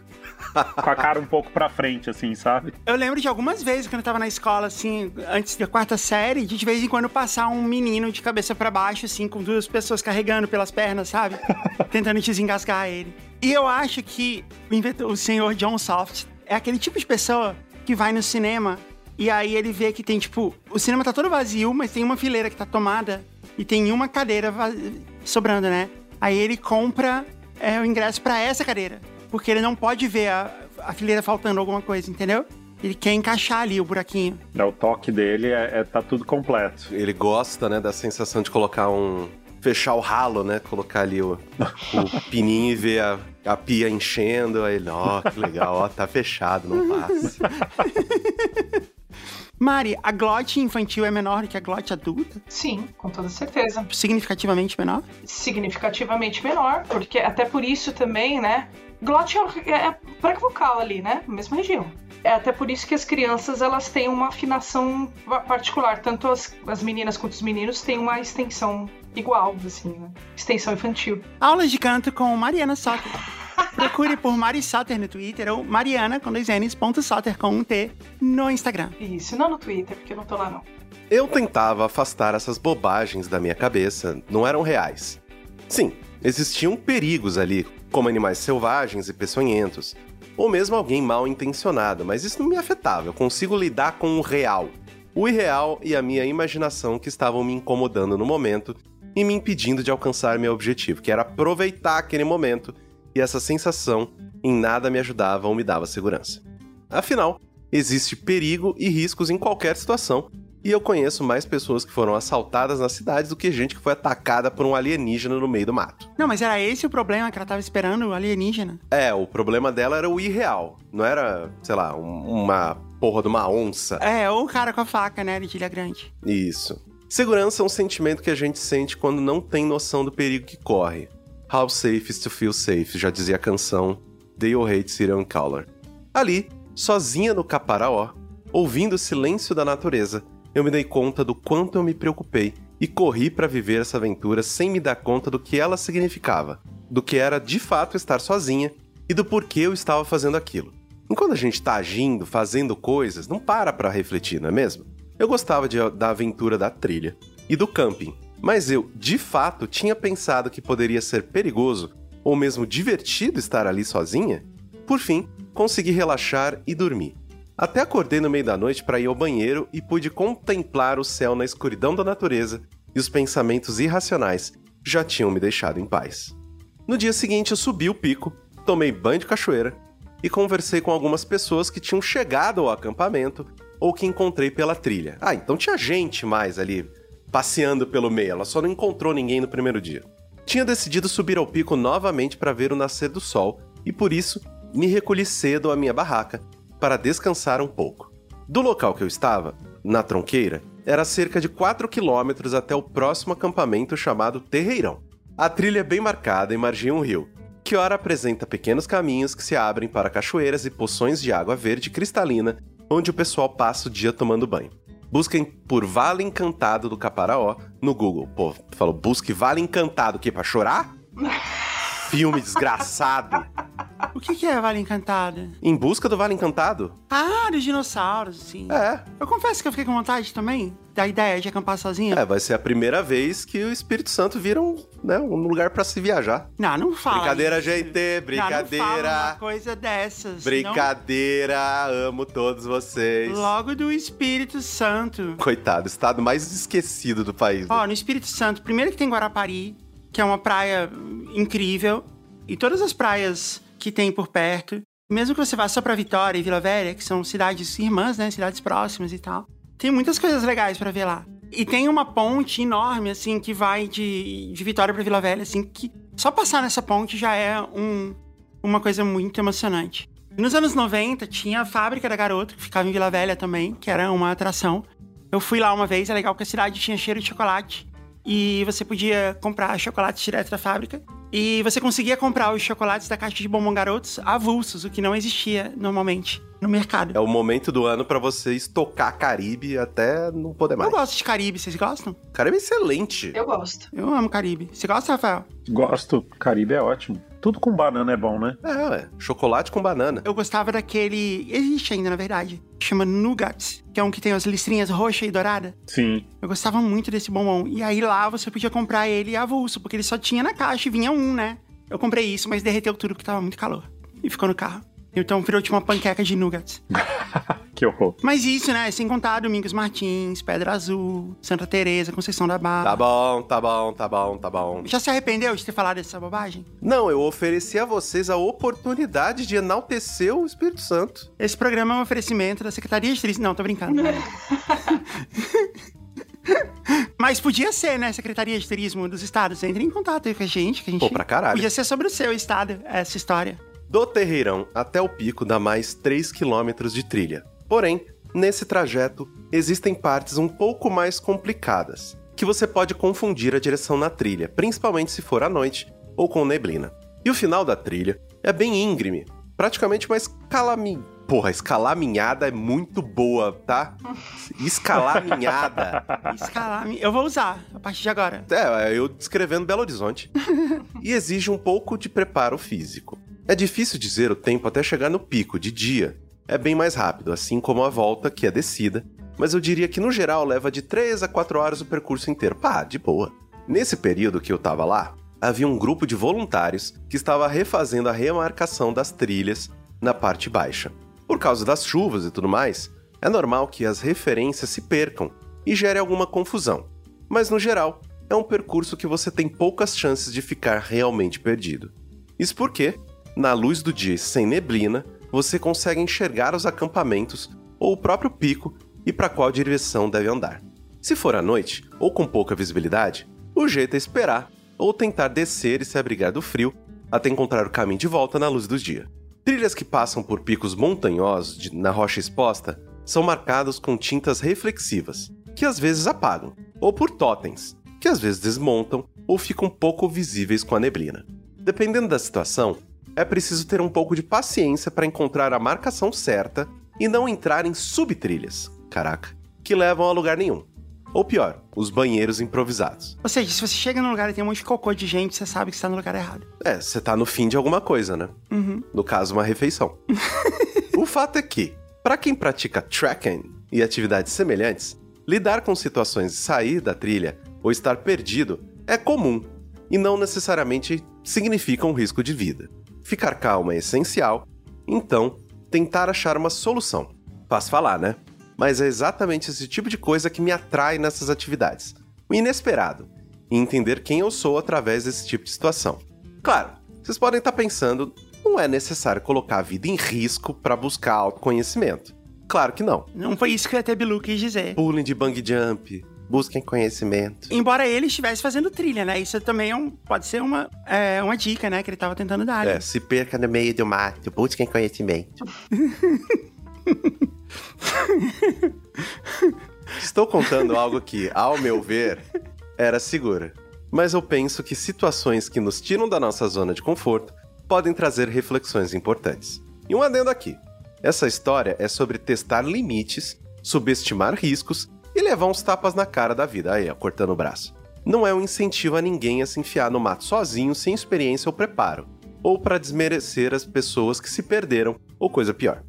Com a cara um pouco pra frente, assim, sabe? Eu lembro de algumas vezes quando eu tava na escola, assim, antes da quarta série, de de vez em quando passar um menino de cabeça pra baixo, assim, com duas pessoas carregando pelas pernas, sabe? Tentando desengasgar ele. E eu acho que o, inventor, o senhor John Soft é aquele tipo de pessoa que vai no cinema e aí ele vê que tem, tipo, o cinema tá todo vazio, mas tem uma fileira que tá tomada e tem uma cadeira sobrando, né? Aí ele compra é, o ingresso pra essa cadeira. Porque ele não pode ver a, a fileira faltando alguma coisa, entendeu? Ele quer encaixar ali o buraquinho. É, O toque dele é, é tá tudo completo. Ele gosta, né, da sensação de colocar um. Fechar o ralo, né? Colocar ali o, o pininho e ver a, a pia enchendo. Aí ele, ó, que legal, ó, tá fechado, não passa. Mari, a glote infantil é menor do que a glote adulta? Sim, com toda certeza. Significativamente menor? Significativamente menor, porque até por isso também, né? Glote é, é praga vocal ali, né? Mesma região. É até por isso que as crianças elas têm uma afinação particular. Tanto as, as meninas quanto os meninos têm uma extensão igual, assim, né? Extensão infantil. Aulas de canto com Mariana Soter. Procure por Mari Soter no Twitter ou Mariana com dois N's, ponto com um T no Instagram. Isso, não no Twitter, porque eu não tô lá não. Eu tentava afastar essas bobagens da minha cabeça, não eram reais. Sim, existiam perigos ali, como animais selvagens e peçonhentos, ou mesmo alguém mal intencionado, mas isso não me afetava, eu consigo lidar com o real. O irreal e a minha imaginação que estavam me incomodando no momento e me impedindo de alcançar meu objetivo, que era aproveitar aquele momento, e essa sensação em nada me ajudava ou me dava segurança. Afinal, existe perigo e riscos em qualquer situação, e eu conheço mais pessoas que foram assaltadas nas cidades do que gente que foi atacada por um alienígena no meio do mato. Não, mas era esse o problema que ela tava esperando, o alienígena. É, o problema dela era o irreal. Não era, sei lá, um- uma porra de uma onça. É, ou o cara com a faca, né, de ilha grande. Isso. Segurança é um sentimento que a gente sente quando não tem noção do perigo que corre. How safe is to feel safe, já dizia a canção Dale Hate Serial Caller. Ali, sozinha no Caparaó, ouvindo o silêncio da natureza, eu me dei conta do quanto eu me preocupei e corri para viver essa aventura sem me dar conta do que ela significava, do que era de fato estar sozinha e do porquê eu estava fazendo aquilo. Enquanto a gente tá agindo, fazendo coisas, não para pra refletir, não é mesmo? Eu gostava de- da aventura da trilha e do camping, mas eu, de fato, tinha pensado que poderia ser perigoso ou mesmo divertido estar ali sozinha? Por fim, consegui relaxar e dormir. Até acordei no meio da noite para ir ao banheiro e pude contemplar o céu na escuridão da natureza e os pensamentos irracionais já tinham me deixado em paz. No dia seguinte, eu subi o pico, tomei banho de cachoeira e conversei com algumas pessoas que tinham chegado ao acampamento ou que encontrei pela trilha. Ah, então tinha gente mais ali passeando pelo meio, ela só não encontrou ninguém no primeiro dia. Tinha decidido subir ao pico novamente para ver o nascer do sol e por isso me recolhi cedo à minha barraca para descansar um pouco. Do local que eu estava, na tronqueira, era cerca de 4 quilômetros até o próximo acampamento chamado Terreirão. A trilha é bem marcada e margeia um rio, que ora apresenta pequenos caminhos que se abrem para cachoeiras e poções de água verde cristalina, onde o pessoal passa o dia tomando banho. Busquem por Vale Encantado do Caparaó no Google. Pô, falou, busque Vale Encantado, o quê? Pra chorar? Filme desgraçado. O que, que é Vale Encantado? Em busca do Vale Encantado? Ah, dos dinossauros, sim. É. Eu confesso que eu fiquei com vontade também da ideia de acampar sozinho. É, vai ser a primeira vez que o Espírito Santo vira um, né, um lugar pra se viajar. Não, não fala. Brincadeira, isso. gente, Não, não fala brincadeira. uma coisa dessas. Brincadeira, amo todos vocês. Não- Logo do Espírito Santo. Coitado, estado mais esquecido do país. né? Ó, no Espírito Santo, primeiro que tem Guarapari, que é uma praia incrível, e todas as praias que tem por perto, mesmo que você vá só pra Vitória e Vila Velha, que são cidades irmãs, né, cidades próximas e tal, tem muitas coisas legais pra ver lá. E tem uma ponte enorme, assim, que vai de, de Vitória pra Vila Velha, assim, que só passar nessa ponte já é um, uma coisa muito emocionante. Nos anos 90, tinha a fábrica da Garoto, que ficava em Vila Velha também, que era uma atração. Eu fui lá uma vez, é legal porque a cidade tinha cheiro de chocolate. E você podia comprar chocolates direto da fábrica. E você conseguia comprar os chocolates da caixa de bombom garotos avulsos, o que não existia normalmente no mercado. É o momento do ano pra você estocar Caribe até não poder mais. Eu gosto de Caribe, vocês gostam? Caribe é excelente. Eu gosto. Eu amo Caribe. Você gosta, Rafael? Gosto. Caribe é ótimo. Tudo com banana é bom, né? É, ué. Chocolate com banana. Eu gostava daquele. Existe ainda, na verdade. Chama Nuggets, que é um que tem as listrinhas roxa e dourada. Sim. Eu gostava muito desse bombom. E aí lá você podia comprar ele avulso, porque ele só tinha na caixa e vinha um, né? Eu comprei isso, mas derreteu tudo porque tava muito calor. E ficou no carro. Então virou tipo uma panqueca de nuggets. Que horror. Mas isso, né? Sem contar Domingos Martins, Pedra Azul, Santa Teresa, Conceição da Barra. Tá bom, tá bom, tá bom, tá bom. Já se arrependeu de ter falado dessa bobagem? Não, eu ofereci a vocês a oportunidade de enaltecer o Espírito Santo. Esse programa é um oferecimento da Secretaria de Turismo. Não, tô brincando. Mas podia ser, né? Secretaria de Turismo dos Estados. Entre em contato aí com a gente, que a gente. Pô, pra caralho. Podia ser sobre o seu estado, essa história. Do Terreirão até o pico dá mais 3 quilômetros de trilha. Porém, nesse trajeto existem partes um pouco mais complicadas, que você pode confundir a direção na trilha, principalmente se for à noite ou com neblina. E o final da trilha é bem íngreme, praticamente uma escalami... Porra, escalaminhada é muito boa, tá? Escalaminhada. Escalar. Eu vou usar a partir de agora. É, eu descrevendo Belo Horizonte. e exige um pouco de preparo físico. É difícil dizer o tempo até chegar no pico de dia. É bem mais rápido, assim como a volta, que é descida, mas eu diria que no geral leva de 3 a 4 horas o percurso inteiro. Pá, de boa. Nesse período que eu tava lá, havia um grupo de voluntários que estava refazendo a remarcação das trilhas na parte baixa. Por causa das chuvas e tudo mais, é normal que as referências se percam e gere alguma confusão. Mas no geral, é um percurso que você tem poucas chances de ficar realmente perdido. Isso porque, na luz do dia e sem neblina, você consegue enxergar os acampamentos ou o próprio pico e para qual direção deve andar. Se for à noite ou com pouca visibilidade, o jeito é esperar ou tentar descer e se abrigar do frio até encontrar o caminho de volta na luz do dia. Trilhas que passam por picos montanhosos de- na rocha exposta são marcados com tintas reflexivas, que às vezes apagam, ou por totens, que às vezes desmontam ou ficam pouco visíveis com a neblina. Dependendo da situação, é preciso ter um pouco de paciência para encontrar a marcação certa e não entrar em subtrilhas, caraca, que levam a lugar nenhum. Ou pior, os banheiros improvisados. Ou seja, se você chega num lugar e tem um monte de cocô de gente, você sabe que você tá no lugar errado. É, você tá no fim de alguma coisa, né? Uhum. No caso, uma refeição. o fato é que, para quem pratica trekking e atividades semelhantes, lidar com situações de sair da trilha ou estar perdido é comum e não necessariamente significa um risco de vida. Ficar calmo é essencial, então tentar achar uma solução. Faz falar, né? Mas é exatamente esse tipo de coisa que me atrai nessas atividades. O inesperado e entender quem eu sou através desse tipo de situação. Claro, vocês podem estar pensando, não é necessário colocar a vida em risco para buscar autoconhecimento. Claro que não. Não foi isso que ET Bilu quis dizer. Pulem de bang jump, busquem conhecimento. Embora ele estivesse fazendo trilha, né? Isso também é um, pode ser uma, é, uma dica, né? Que ele tava tentando dar. né? É, se perca no meio do mato, busquem conhecimento. Estou contando algo que, ao meu ver, era seguro. Mas eu penso que situações que nos tiram da nossa zona de conforto podem trazer reflexões importantes. E um adendo aqui. Essa história é sobre testar limites, subestimar riscos e levar uns tapas na cara da vida, aí, ó, cortando o braço. Não é um incentivo a ninguém a se enfiar no mato sozinho, sem experiência ou preparo, ou para desmerecer as pessoas que se perderam, ou coisa pior.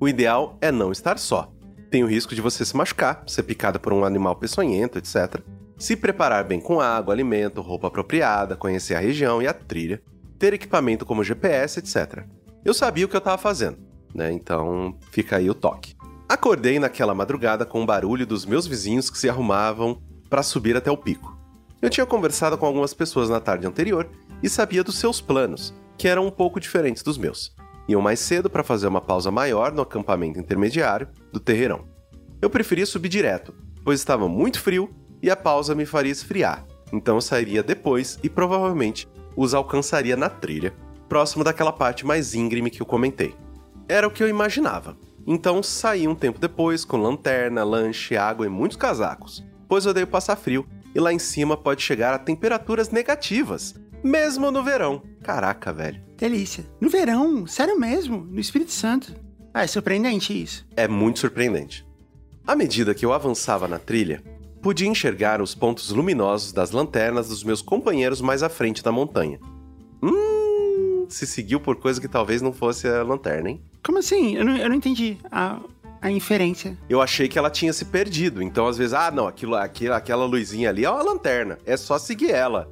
O ideal é não estar só. Tem o risco de você se machucar, ser picada por um animal peçonhento, etc. Se preparar bem com água, alimento, roupa apropriada, conhecer a região e a trilha, ter equipamento como GPS, etc. Eu sabia o que eu estava fazendo, né? Então fica aí o toque. Acordei naquela madrugada com o barulho dos meus vizinhos que se arrumavam para subir até o pico. Eu tinha conversado com algumas pessoas na tarde anterior e sabia dos seus planos, que eram um pouco diferentes dos meus. Iam mais cedo para fazer uma pausa maior no acampamento intermediário do terreirão. Eu preferia subir direto, pois estava muito frio e a pausa me faria esfriar, então eu sairia depois e provavelmente os alcançaria na trilha, próximo daquela parte mais íngreme que eu comentei. Era o que eu imaginava. Então saí um tempo depois com lanterna, lanche, água e muitos casacos, pois odeio passar frio e lá em cima pode chegar a temperaturas negativas, mesmo no verão. Caraca, velho. Delícia. No verão, sério mesmo, no Espírito Santo. Ah, é surpreendente isso. É muito surpreendente. À medida que eu avançava na trilha, podia enxergar os pontos luminosos das lanternas dos meus companheiros mais à frente da montanha. Hum, se seguiu por coisa que talvez não fosse a lanterna, hein? Como assim? Eu não, eu não entendi a, a inferência. Eu achei que ela tinha se perdido, então às vezes, ah, não, aquilo, aquilo, aquela luzinha ali é uma lanterna, é só seguir ela.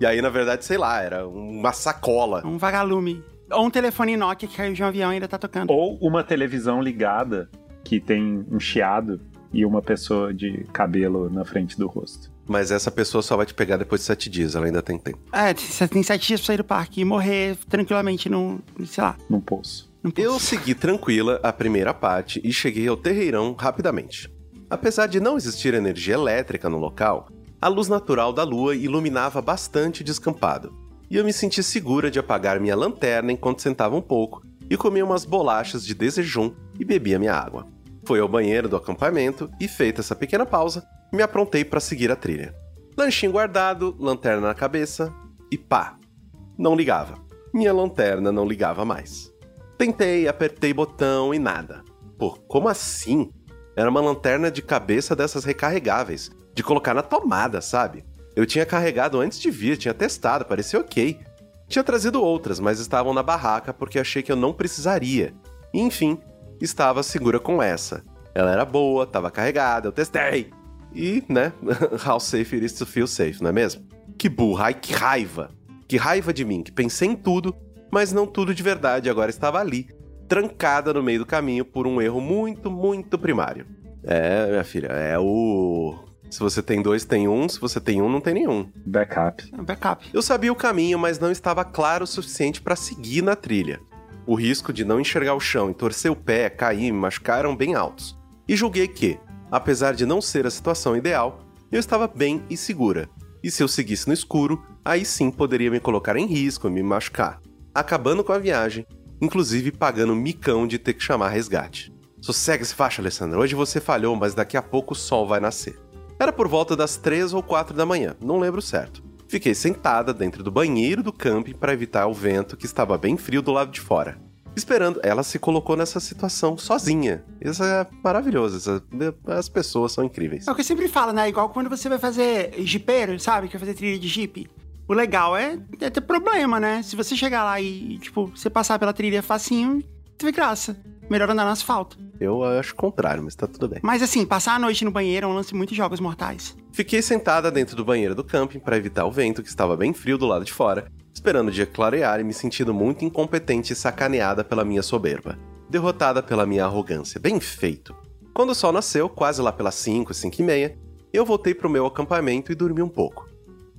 E aí, na verdade, sei lá, era uma sacola. Um vagalume. Ou um telefone Nokia que caiu de um avião e ainda tá tocando. Ou uma televisão ligada que tem um chiado e uma pessoa de cabelo na frente do rosto. Mas essa pessoa só vai te pegar depois de sete dias, ela ainda tem tempo. É, você tem sete dias pra sair do parque e morrer tranquilamente num, sei lá, Num poço. Eu segui tranquila a primeira parte e cheguei ao terreirão rapidamente. Apesar de não existir energia elétrica no local, a luz natural da lua iluminava bastante o descampado. E eu me senti segura de apagar minha lanterna enquanto sentava um pouco e comia umas bolachas de desejum e bebia minha água. Fui ao banheiro do acampamento e, feita essa pequena pausa, me aprontei para seguir a trilha. Lanchinho guardado, lanterna na cabeça e pá! Não ligava. Minha lanterna não ligava mais. Tentei, apertei botão e nada. Pô, como assim? Era uma lanterna de cabeça dessas recarregáveis, de colocar na tomada, sabe? Eu tinha carregado antes de vir, tinha testado, parecia ok. Tinha trazido outras, mas estavam na barraca porque achei que eu não precisaria. E, enfim, estava segura com essa. Ela era boa, estava carregada, eu testei. E, né, how safe it is to feel safe, não é mesmo? Que burra, ai que raiva. Que raiva de mim, que pensei em tudo, mas não tudo de verdade, agora estava ali, trancada no meio do caminho por um erro muito, muito primário. É, minha filha, é o. Se você tem dois, tem um. Se você tem um, não tem nenhum. Backup. É backup. Eu sabia o caminho, mas não estava claro o suficiente para seguir na trilha. O risco de não enxergar o chão e torcer o pé, cair e me machucar eram bem altos. E julguei que, apesar de não ser a situação ideal, eu estava bem e segura. E se eu seguisse no escuro, aí sim poderia me colocar em risco e me machucar, acabando com a viagem, inclusive pagando micão de ter que chamar resgate. Sossega esse faixa, Alessandra. Hoje você falhou, mas daqui a pouco o sol vai nascer. Era por volta das três ou quatro da manhã, não lembro certo. Fiquei sentada dentro do banheiro do camping para evitar o vento que estava bem frio do lado de fora. Esperando, ela se colocou nessa situação sozinha. Isso é maravilhoso. Isso é- as pessoas são incríveis. É o que eu sempre falo, né? Igual quando você vai fazer jipeiro, sabe? Que vai fazer trilha de jipe. O legal é, é ter problema, né? Se você chegar lá e, tipo, você passar pela trilha facinho, teve graça. Melhor andar no asfalto. Eu acho o contrário, mas tá tudo bem. Mas assim, passar a noite no banheiro é um lance muito de jogos mortais. Fiquei sentada dentro do banheiro do camping para evitar o vento que estava bem frio do lado de fora, esperando o dia clarear e me sentindo muito incompetente e sacaneada pela minha soberba. Derrotada pela minha arrogância. Bem feito. Quando o sol nasceu, quase lá pelas 5, 5 e meia, eu voltei pro meu acampamento e dormi um pouco.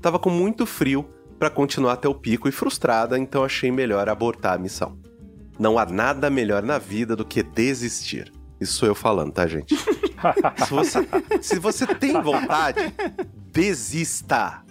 Tava com muito frio para continuar até o pico e frustrada, então achei melhor abortar a missão. Não há nada melhor na vida do que desistir. Isso sou eu falando, tá, gente? se, você, se você tem vontade, desista.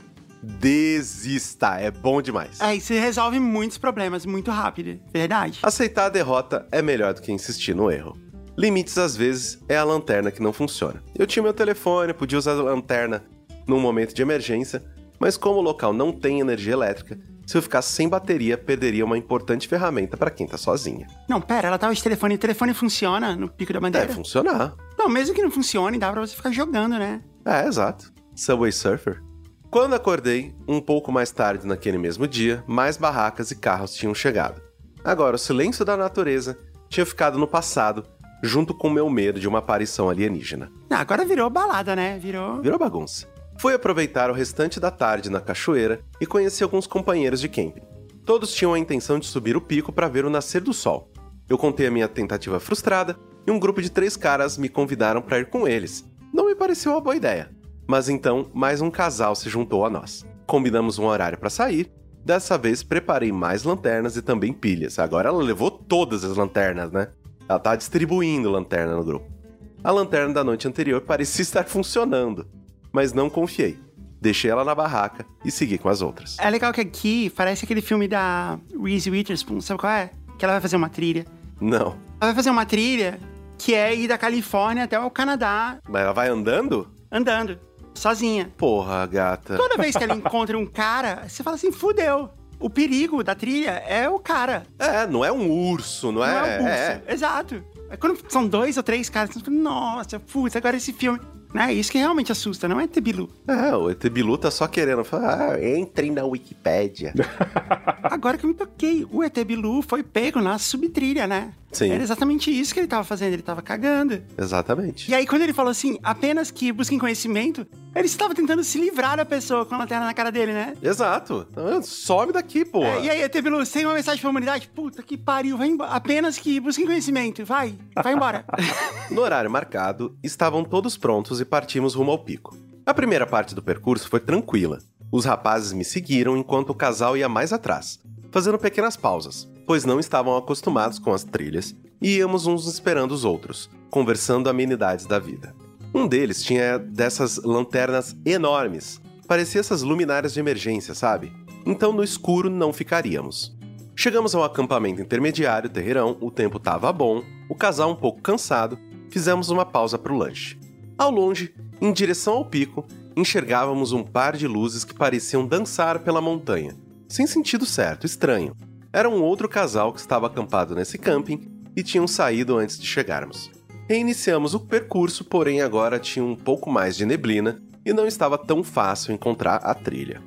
Desista. É bom demais. Aí você resolve muitos problemas muito rápido, verdade? Aceitar a derrota é melhor do que insistir no erro. Limites, às vezes, é a lanterna que não funciona. Eu tinha meu telefone, podia usar a lanterna num momento de emergência, mas como o local não tem energia elétrica, se eu ficasse sem bateria, perderia uma importante ferramenta para quem tá sozinha. Não, pera, ela tava de telefone. O telefone funciona no Pico da Bandeira? Deve funcionar. Não, mesmo que não funcione, dá pra você ficar jogando, né? É, exato. Subway Surfer. Quando acordei, um pouco mais tarde naquele mesmo dia, mais barracas e carros tinham chegado. Agora, o silêncio da natureza tinha ficado no passado, junto com o meu medo de uma aparição alienígena. Ah, agora virou balada, né? Virou. Virou bagunça. Fui aproveitar o restante da tarde na cachoeira e conheci alguns companheiros de camping. Todos tinham a intenção de subir o pico para ver o nascer do sol. Eu contei a minha tentativa frustrada e um grupo de três caras me convidaram para ir com eles. Não me pareceu uma boa ideia. Mas então, mais um casal se juntou a nós. Combinamos um horário para sair. Dessa vez, preparei mais lanternas e também pilhas. Agora ela levou todas as lanternas, né? Ela tá distribuindo lanterna no grupo. A lanterna da noite anterior parecia estar funcionando, mas não confiei. Deixei ela na barraca e segui com as outras. É legal que aqui parece aquele filme da Reese Witherspoon, sabe qual é? Que ela vai fazer uma trilha. Não. Ela vai fazer uma trilha que é ir da Califórnia até o Canadá Mas ela vai andando? andando, sozinha. Porra, gata. Toda vez que ela encontra um cara, você fala assim, fudeu. O perigo da trilha é o cara, É, não é um urso, não, não é? é o urso. Exato. É quando são dois ou três caras, você fala, nossa, putz, agora esse filme... Né? Isso que realmente assusta, não é Tebilu. É, é o ET Bilu tá só querendo falar, ah, entrem na Wikipédia. Agora que eu me toquei, o ET Bilu foi pego na subtrilha, né? Sim. Era exatamente isso que ele tava fazendo, ele tava cagando. Exatamente. E aí, quando ele falou assim, apenas que busquem conhecimento, ele estava tentando se livrar da pessoa com a lanterna na cara dele, né? Exato. Então, Some daqui, porra. É, e aí, você tem uma mensagem pra humanidade? Puta que pariu, vai embora. Apenas que busquem conhecimento, vai, vai embora. No horário marcado, estavam todos prontos e partimos rumo ao pico. A primeira parte do percurso foi tranquila. Os rapazes me seguiram enquanto o casal ia mais atrás, fazendo pequenas pausas, pois não estavam acostumados com as trilhas e íamos uns esperando os outros, conversando amenidades da vida. Um deles tinha dessas lanternas enormes, parecia essas luminárias de emergência, sabe? Então no escuro não ficaríamos. Chegamos ao acampamento intermediário, terreirão, o tempo tava bom, o casal um pouco cansado, fizemos uma pausa para o lanche. Ao longe, em direção ao pico, enxergávamos um par de luzes que pareciam dançar pela montanha. Sem sentido certo, estranho. Era um outro casal que estava acampado nesse camping e tinham saído antes de chegarmos. Reiniciamos o percurso, porém agora tinha um pouco mais de neblina e não estava tão fácil encontrar a trilha.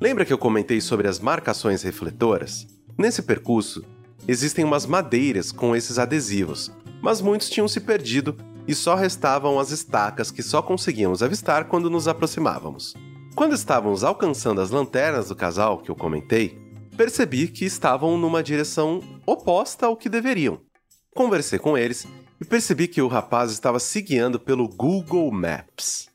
Lembra que eu comentei sobre as marcações refletoras? Nesse percurso, existem umas madeiras com esses adesivos, mas muitos tinham se perdido e só restavam as estacas que só conseguíamos avistar quando nos aproximávamos. Quando estávamos alcançando as lanternas do casal que eu comentei, percebi que estavam numa direção oposta ao que deveriam. Conversei com eles e percebi que o rapaz estava se guiando pelo Google Maps.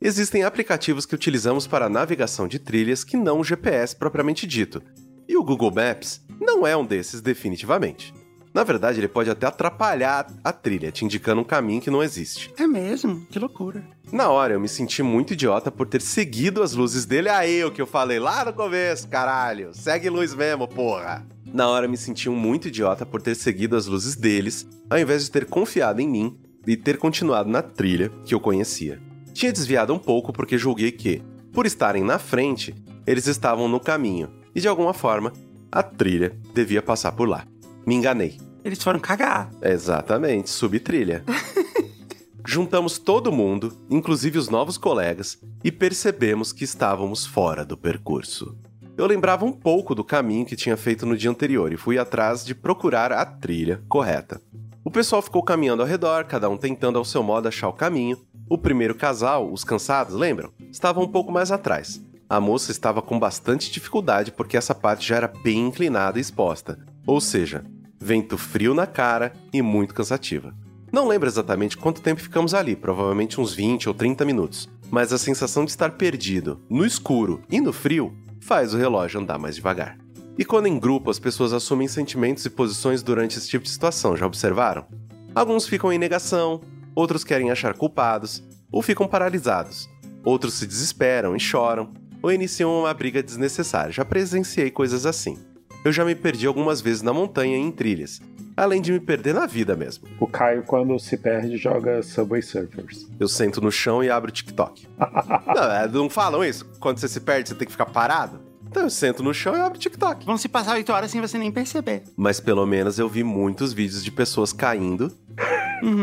Existem aplicativos que utilizamos para navegação de trilhas que não o GPS propriamente dito, e o Google Maps não é um desses definitivamente. Na verdade, ele pode até atrapalhar a trilha, te indicando um caminho que não existe. É mesmo? Que loucura. Na hora, eu me senti muito idiota por ter seguido as luzes dele. Aí, o que eu falei lá no começo, caralho. Segue luz mesmo, porra. Na hora, eu me senti muito idiota por ter seguido as luzes deles, ao invés de ter confiado em mim e ter continuado na trilha que eu conhecia. Tinha desviado um pouco porque julguei que, por estarem na frente, eles estavam no caminho e, de alguma forma, a trilha devia passar por lá. Me enganei. Eles foram cagar. Exatamente, subtrilha. Juntamos todo mundo, inclusive os novos colegas, e percebemos que estávamos fora do percurso. Eu lembrava um pouco do caminho que tinha feito no dia anterior e fui atrás de procurar a trilha correta. O pessoal ficou caminhando ao redor, cada um tentando ao seu modo achar o caminho. O primeiro casal, os cansados, lembram? Estavam um pouco mais atrás. A moça estava com bastante dificuldade porque essa parte já era bem inclinada e exposta. Ou seja, vento frio na cara e muito cansativa. Não lembro exatamente quanto tempo ficamos ali, provavelmente uns 20 ou 30 minutos, mas a sensação de estar perdido, no escuro e no frio, faz o relógio andar mais devagar. E quando em grupo as pessoas assumem sentimentos e posições durante esse tipo de situação, já observaram? Alguns ficam em negação, outros querem achar culpados, ou ficam paralisados. Outros se desesperam e choram, ou iniciam uma briga desnecessária. Já presenciei coisas assim. Eu já me perdi algumas vezes na montanha e em trilhas, além de me perder na vida mesmo. O Caio, quando se perde, joga Subway Surfers. Eu sento no chão e abro o TikTok. não, é, não falam isso? Quando você se perde, você tem que ficar parado? Então eu sento no chão e abro o TikTok. Vão se passar oito horas sem você nem perceber. Mas pelo menos eu vi muitos vídeos de pessoas caindo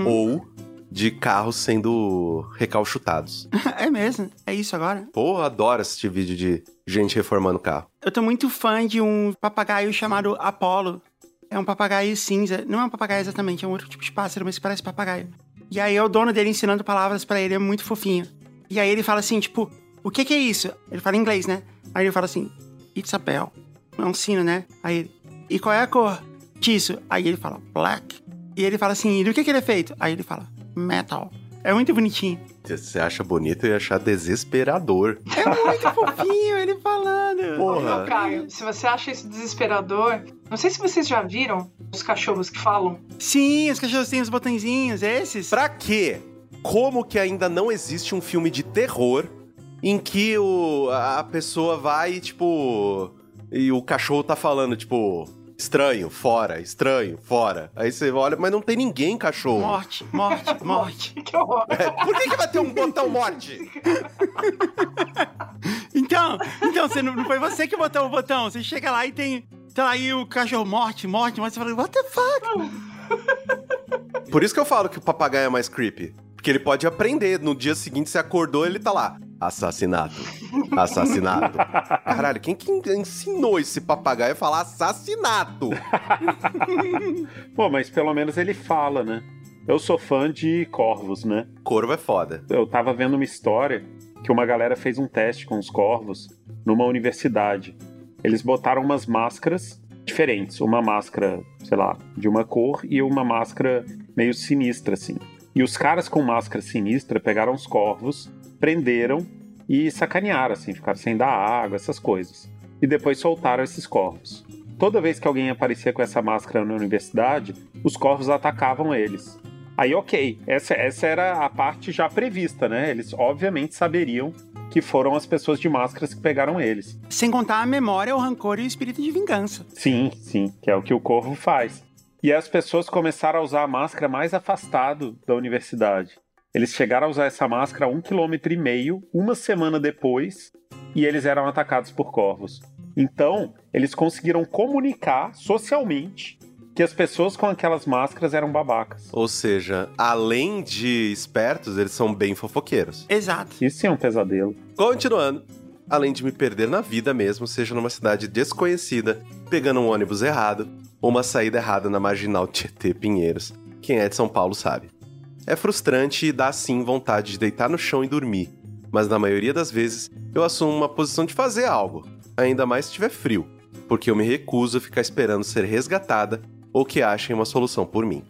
ou de carros sendo recalchutados. é mesmo, é isso agora. Pô, adoro assistir vídeo de gente reformando carro. Eu tô muito fã de um papagaio chamado Apollo. É um papagaio cinza. Não é um papagaio exatamente, é um outro tipo de pássaro, mas parece papagaio. E aí é o dono dele ensinando palavras para ele, é muito fofinho. E aí ele fala assim, tipo, o que que é isso? Ele fala em inglês, né? Aí ele fala assim, it's a bell. É um sino, né? Aí ele, e qual é a cor disso? Aí ele fala, black. E ele fala assim, e do que que ele é feito? Aí ele fala, metal. É muito bonitinho. Você acha bonito e achar desesperador. É muito fofinho ele falando. Porra. Ô, Caio, se você acha isso desesperador, não sei se vocês já viram os cachorros que falam. Sim, os cachorros têm os botõezinhos, esses. Pra quê? Como que ainda não existe um filme de terror em que o, a pessoa vai, tipo. E o cachorro tá falando, tipo. Estranho, fora, estranho, fora. Aí você olha, mas não tem ninguém, cachorro. Morte, morte, morte. Que horror. É, por que, que vai ter um botão morte? Então, então você não, não foi você que botou o botão. Você chega lá e tem. Tá aí o cachorro morte, morte, morte. Você fala, what the fuck? Por isso que eu falo que o papagaio é mais creepy. Porque ele pode aprender. No dia seguinte, você acordou, ele tá lá. Assassinato. Assassinato. Caralho, quem que ensinou esse papagaio a falar assassinato? Pô, mas pelo menos ele fala, né? Eu sou fã de corvos, né? Corvo é foda. Eu tava vendo uma história que uma galera fez um teste com os corvos numa universidade. Eles botaram umas máscaras diferentes. Uma máscara, sei lá, de uma cor e uma máscara meio sinistra, assim. E os caras com máscara sinistra pegaram os corvos, prenderam e sacanearam, assim, ficaram sem dar água, essas coisas. E depois soltaram esses corvos. Toda vez que alguém aparecia com essa máscara na universidade, os corvos atacavam eles. Aí, ok, essa, essa era a parte já prevista, né? Eles obviamente saberiam que foram as pessoas de máscaras que pegaram eles. Sem contar a memória, o rancor e o espírito de vingança. Sim, sim, que é o que o corvo faz. E as pessoas começaram a usar a máscara mais afastado da universidade. Eles chegaram a usar essa máscara a um quilômetro e meio, uma semana depois, e eles eram atacados por corvos. Então, eles conseguiram comunicar socialmente que as pessoas com aquelas máscaras eram babacas. Ou seja, além de espertos, eles são bem fofoqueiros. Exato. Isso é um pesadelo. Continuando. Além de me perder na vida mesmo, seja numa cidade desconhecida, pegando um ônibus errado, ou uma saída errada na marginal Tietê Pinheiros. Quem é de São Paulo sabe. É frustrante e dá sim vontade de deitar no chão e dormir, mas na maioria das vezes eu assumo uma posição de fazer algo, ainda mais se tiver frio, porque eu me recuso a ficar esperando ser resgatada ou que achem uma solução por mim.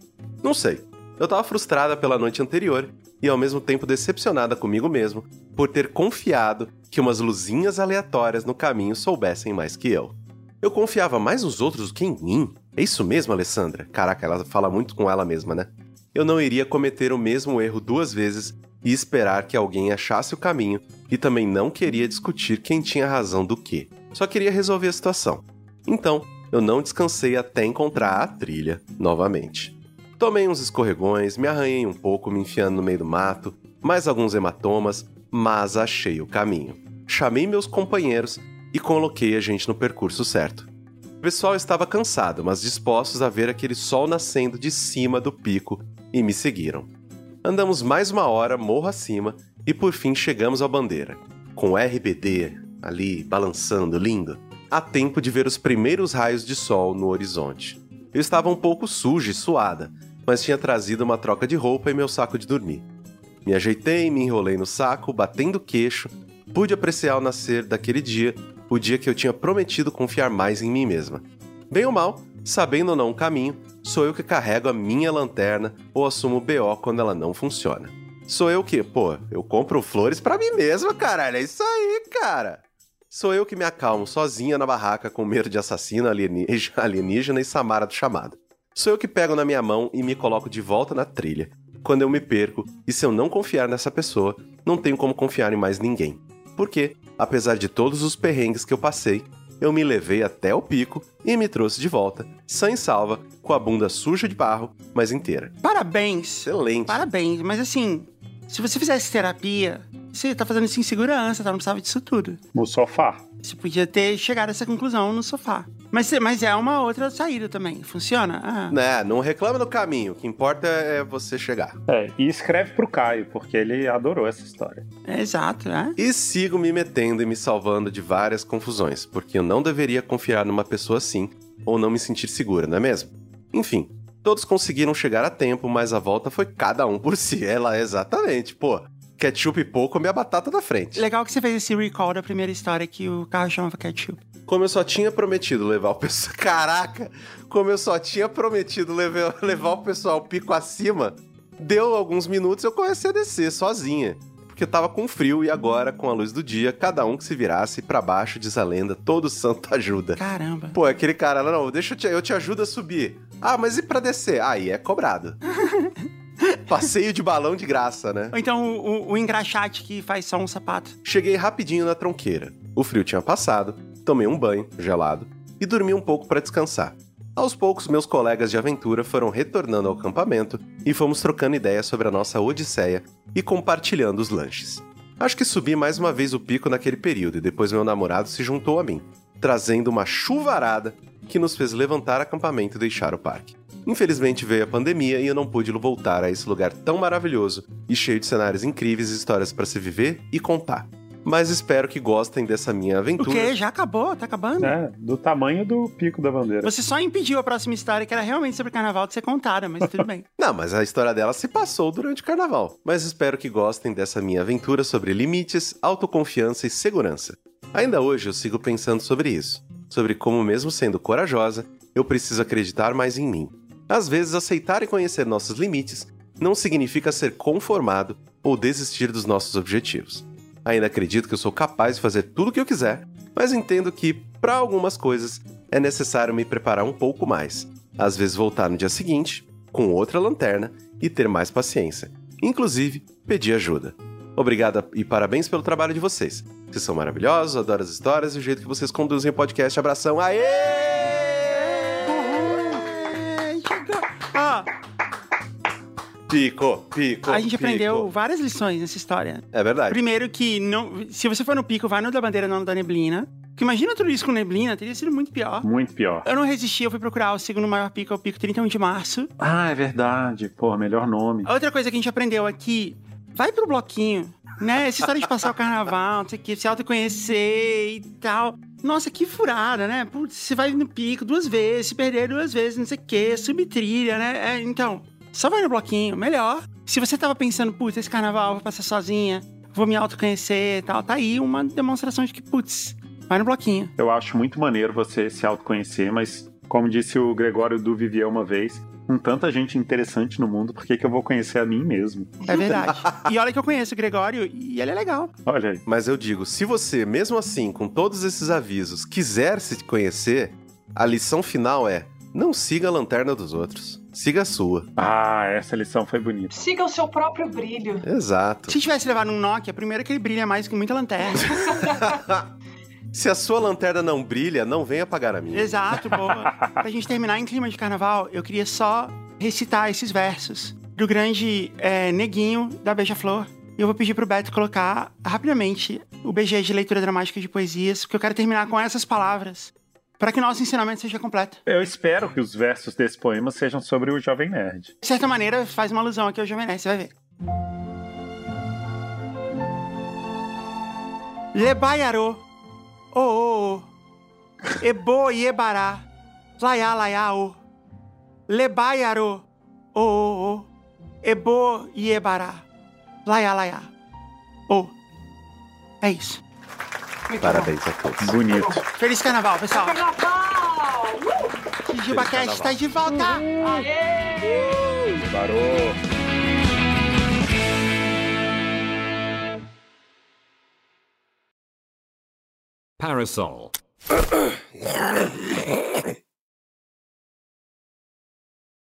Não sei, eu tava frustrada pela noite anterior e ao mesmo tempo decepcionada comigo mesmo por ter confiado que umas luzinhas aleatórias no caminho soubessem mais que eu. Eu confiava mais nos outros do que em mim. É isso mesmo, Alessandra? Caraca, ela fala muito com ela mesma, né? Eu não iria cometer o mesmo erro duas vezes e esperar que alguém achasse o caminho, e também não queria discutir quem tinha razão do que. Só queria resolver a situação. Então, eu não descansei até encontrar a trilha novamente. Tomei uns escorregões, me arranhei um pouco me enfiando no meio do mato, mais alguns hematomas, mas achei o caminho. Chamei meus companheiros e coloquei a gente no percurso certo. O pessoal estava cansado, mas dispostos a ver aquele sol nascendo de cima do pico e me seguiram. Andamos mais uma hora morro acima e por fim chegamos à bandeira, com o RBD ali balançando lindo, a tempo de ver os primeiros raios de sol no horizonte. Eu estava um pouco suja e suada, mas tinha trazido uma troca de roupa e meu saco de dormir. Me ajeitei, me enrolei no saco, batendo queixo, pude apreciar o nascer daquele dia, o dia que eu tinha prometido confiar mais em mim mesma. Bem ou mal, sabendo ou não o caminho, sou eu que carrego a minha lanterna ou assumo o BO quando ela não funciona. Sou eu que, pô, eu compro flores para mim mesma, caralho, é isso aí, cara. Sou eu que me acalmo sozinha na barraca com medo de assassino, alienígena, alienígena e Samara do chamado. Sou eu que pego na minha mão e me coloco de volta na trilha. Quando eu me perco, e se eu não confiar nessa pessoa, não tenho como confiar em mais ninguém. Porque, apesar de todos os perrengues que eu passei, eu me levei até o pico e me trouxe de volta, sã e salva, com a bunda suja de barro, mas inteira. Parabéns. Excelente. Parabéns. Mas assim, se você fizesse terapia, você tá fazendo isso em segurança, tá? Não precisava disso tudo. No sofá. Você podia ter chegado a essa conclusão no sofá. Mas, mas é uma outra saída também. Funciona? Ah. Né, não reclama no caminho. O que importa é você chegar. É, e escreve pro Caio, porque ele adorou essa história. É, exato, né? E sigo me metendo e me salvando de várias confusões, porque eu não deveria confiar numa pessoa assim ou não me sentir segura, não é mesmo? Enfim, todos conseguiram chegar a tempo, mas a volta foi cada um por si. Ela, exatamente, pô. Ketchup e pouco, minha batata na frente. Legal que você fez esse recall da primeira história que o carro chamava ketchup. Como eu só tinha prometido levar o pessoal. Caraca! Como eu só tinha prometido levar, levar o pessoal pico acima, deu alguns minutos eu comecei a descer sozinha. Porque tava com frio e agora, com a luz do dia, cada um que se virasse pra baixo, diz a lenda, todo santo ajuda. Caramba. Pô, aquele cara, não, deixa eu te, eu te ajudo a subir. Ah, mas e pra descer? Aí é cobrado. Passeio de balão de graça, né? Ou então o, o, engraxate que faz só um sapato. Cheguei rapidinho na tronqueira. O frio tinha passado, tomei um banho, gelado, e dormi um pouco para descansar. Aos poucos, meus colegas de aventura foram retornando ao acampamento e fomos trocando ideias sobre a nossa odisseia e compartilhando os lanches. Acho que subi mais uma vez o pico naquele período e depois meu namorado se juntou a mim, trazendo uma chuvarada que nos fez levantar acampamento e deixar o parque. Infelizmente veio a pandemia e eu não pude voltar a esse lugar tão maravilhoso e cheio de cenários incríveis e histórias para se viver e contar. Mas espero que gostem dessa minha O aventura. quê? Já acabou? Tá acabando? É, do tamanho do pico da bandeira. Você só impediu a próxima história, que era realmente sobre carnaval, de ser contada, mas tudo bem. Não, mas a história dela se passou durante o carnaval. Mas espero que gostem dessa minha aventura sobre limites, autoconfiança e segurança. Ainda hoje eu sigo pensando sobre isso. Sobre como, mesmo sendo corajosa, eu preciso acreditar mais em mim. Às vezes, aceitar e conhecer nossos limites não significa ser conformado ou desistir dos nossos objetivos. Ainda acredito que eu sou capaz de fazer tudo o que eu quiser, mas entendo que, para algumas coisas, é necessário me preparar um pouco mais. Às vezes, voltar no dia seguinte, com outra lanterna e ter mais paciência. Inclusive, pedir ajuda. Obrigada e parabéns pelo trabalho de vocês. Vocês são maravilhosos, adoro as histórias e o jeito que vocês conduzem o podcast. Abração. Aê! Ó, Pico, pico. a gente pico. aprendeu várias lições nessa história. É verdade. Primeiro que, não, se você for no pico, vai no da bandeira, não no da neblina. Porque imagina tudo isso com neblina, teria sido muito pior. Muito pior. Eu não resisti, eu fui procurar o segundo maior pico, é o pico 31 de março. Ah, é verdade. Pô, melhor nome. Outra coisa que a gente aprendeu aqui, vai pro bloquinho, né? Essa história de passar o carnaval, não sei o que, se autoconhecer e tal. Nossa, que furada, né? Putz, você vai no pico duas vezes, se perder duas vezes, não sei o que, subtrilha, né? É, então, só vai no bloquinho, melhor. Se você tava pensando, putz, esse carnaval vou passar sozinha, vou me autoconhecer e tal, tá aí uma demonstração de que, putz, vai no bloquinho. Eu acho muito maneiro você se autoconhecer, mas como disse o Gregório do Vivier uma vez, com tanta gente interessante no mundo, por que, que eu vou conhecer a mim mesmo? É verdade. e olha que eu conheço o Gregório e ele é legal. Olha aí. Mas eu digo, se você, mesmo assim, com todos esses avisos, quiser se conhecer, a lição final é: não siga a lanterna dos outros. Siga a sua. Ah, essa lição foi bonita. Siga o seu próprio brilho. Exato. Se tivesse levado um Nokia, primeiro que ele brilha mais que muita lanterna. Se a sua lanterna não brilha, não venha apagar a minha. Exato, boa. Pra gente terminar em clima de carnaval, eu queria só recitar esses versos do grande é, Neguinho da Beija-Flor. E eu vou pedir pro Beto colocar rapidamente o BG de leitura dramática de poesias, porque eu quero terminar com essas palavras, para que o nosso ensinamento seja completo. Eu espero que os versos desse poema sejam sobre o Jovem Nerd. De certa maneira, faz uma alusão aqui ao Jovem Nerd, você vai ver. Lebaiarô, ô ô ô, ebo iebará, laiá laiá ô. Lebaiarô, ô ô ô, ebo iebará, laiá laiá ô. É isso. Muito Parabéns a todos. Bonito. Feliz carnaval, pessoal. Carnaval! Uh! JubaCast está de volta. Aê! Parou. Parasol.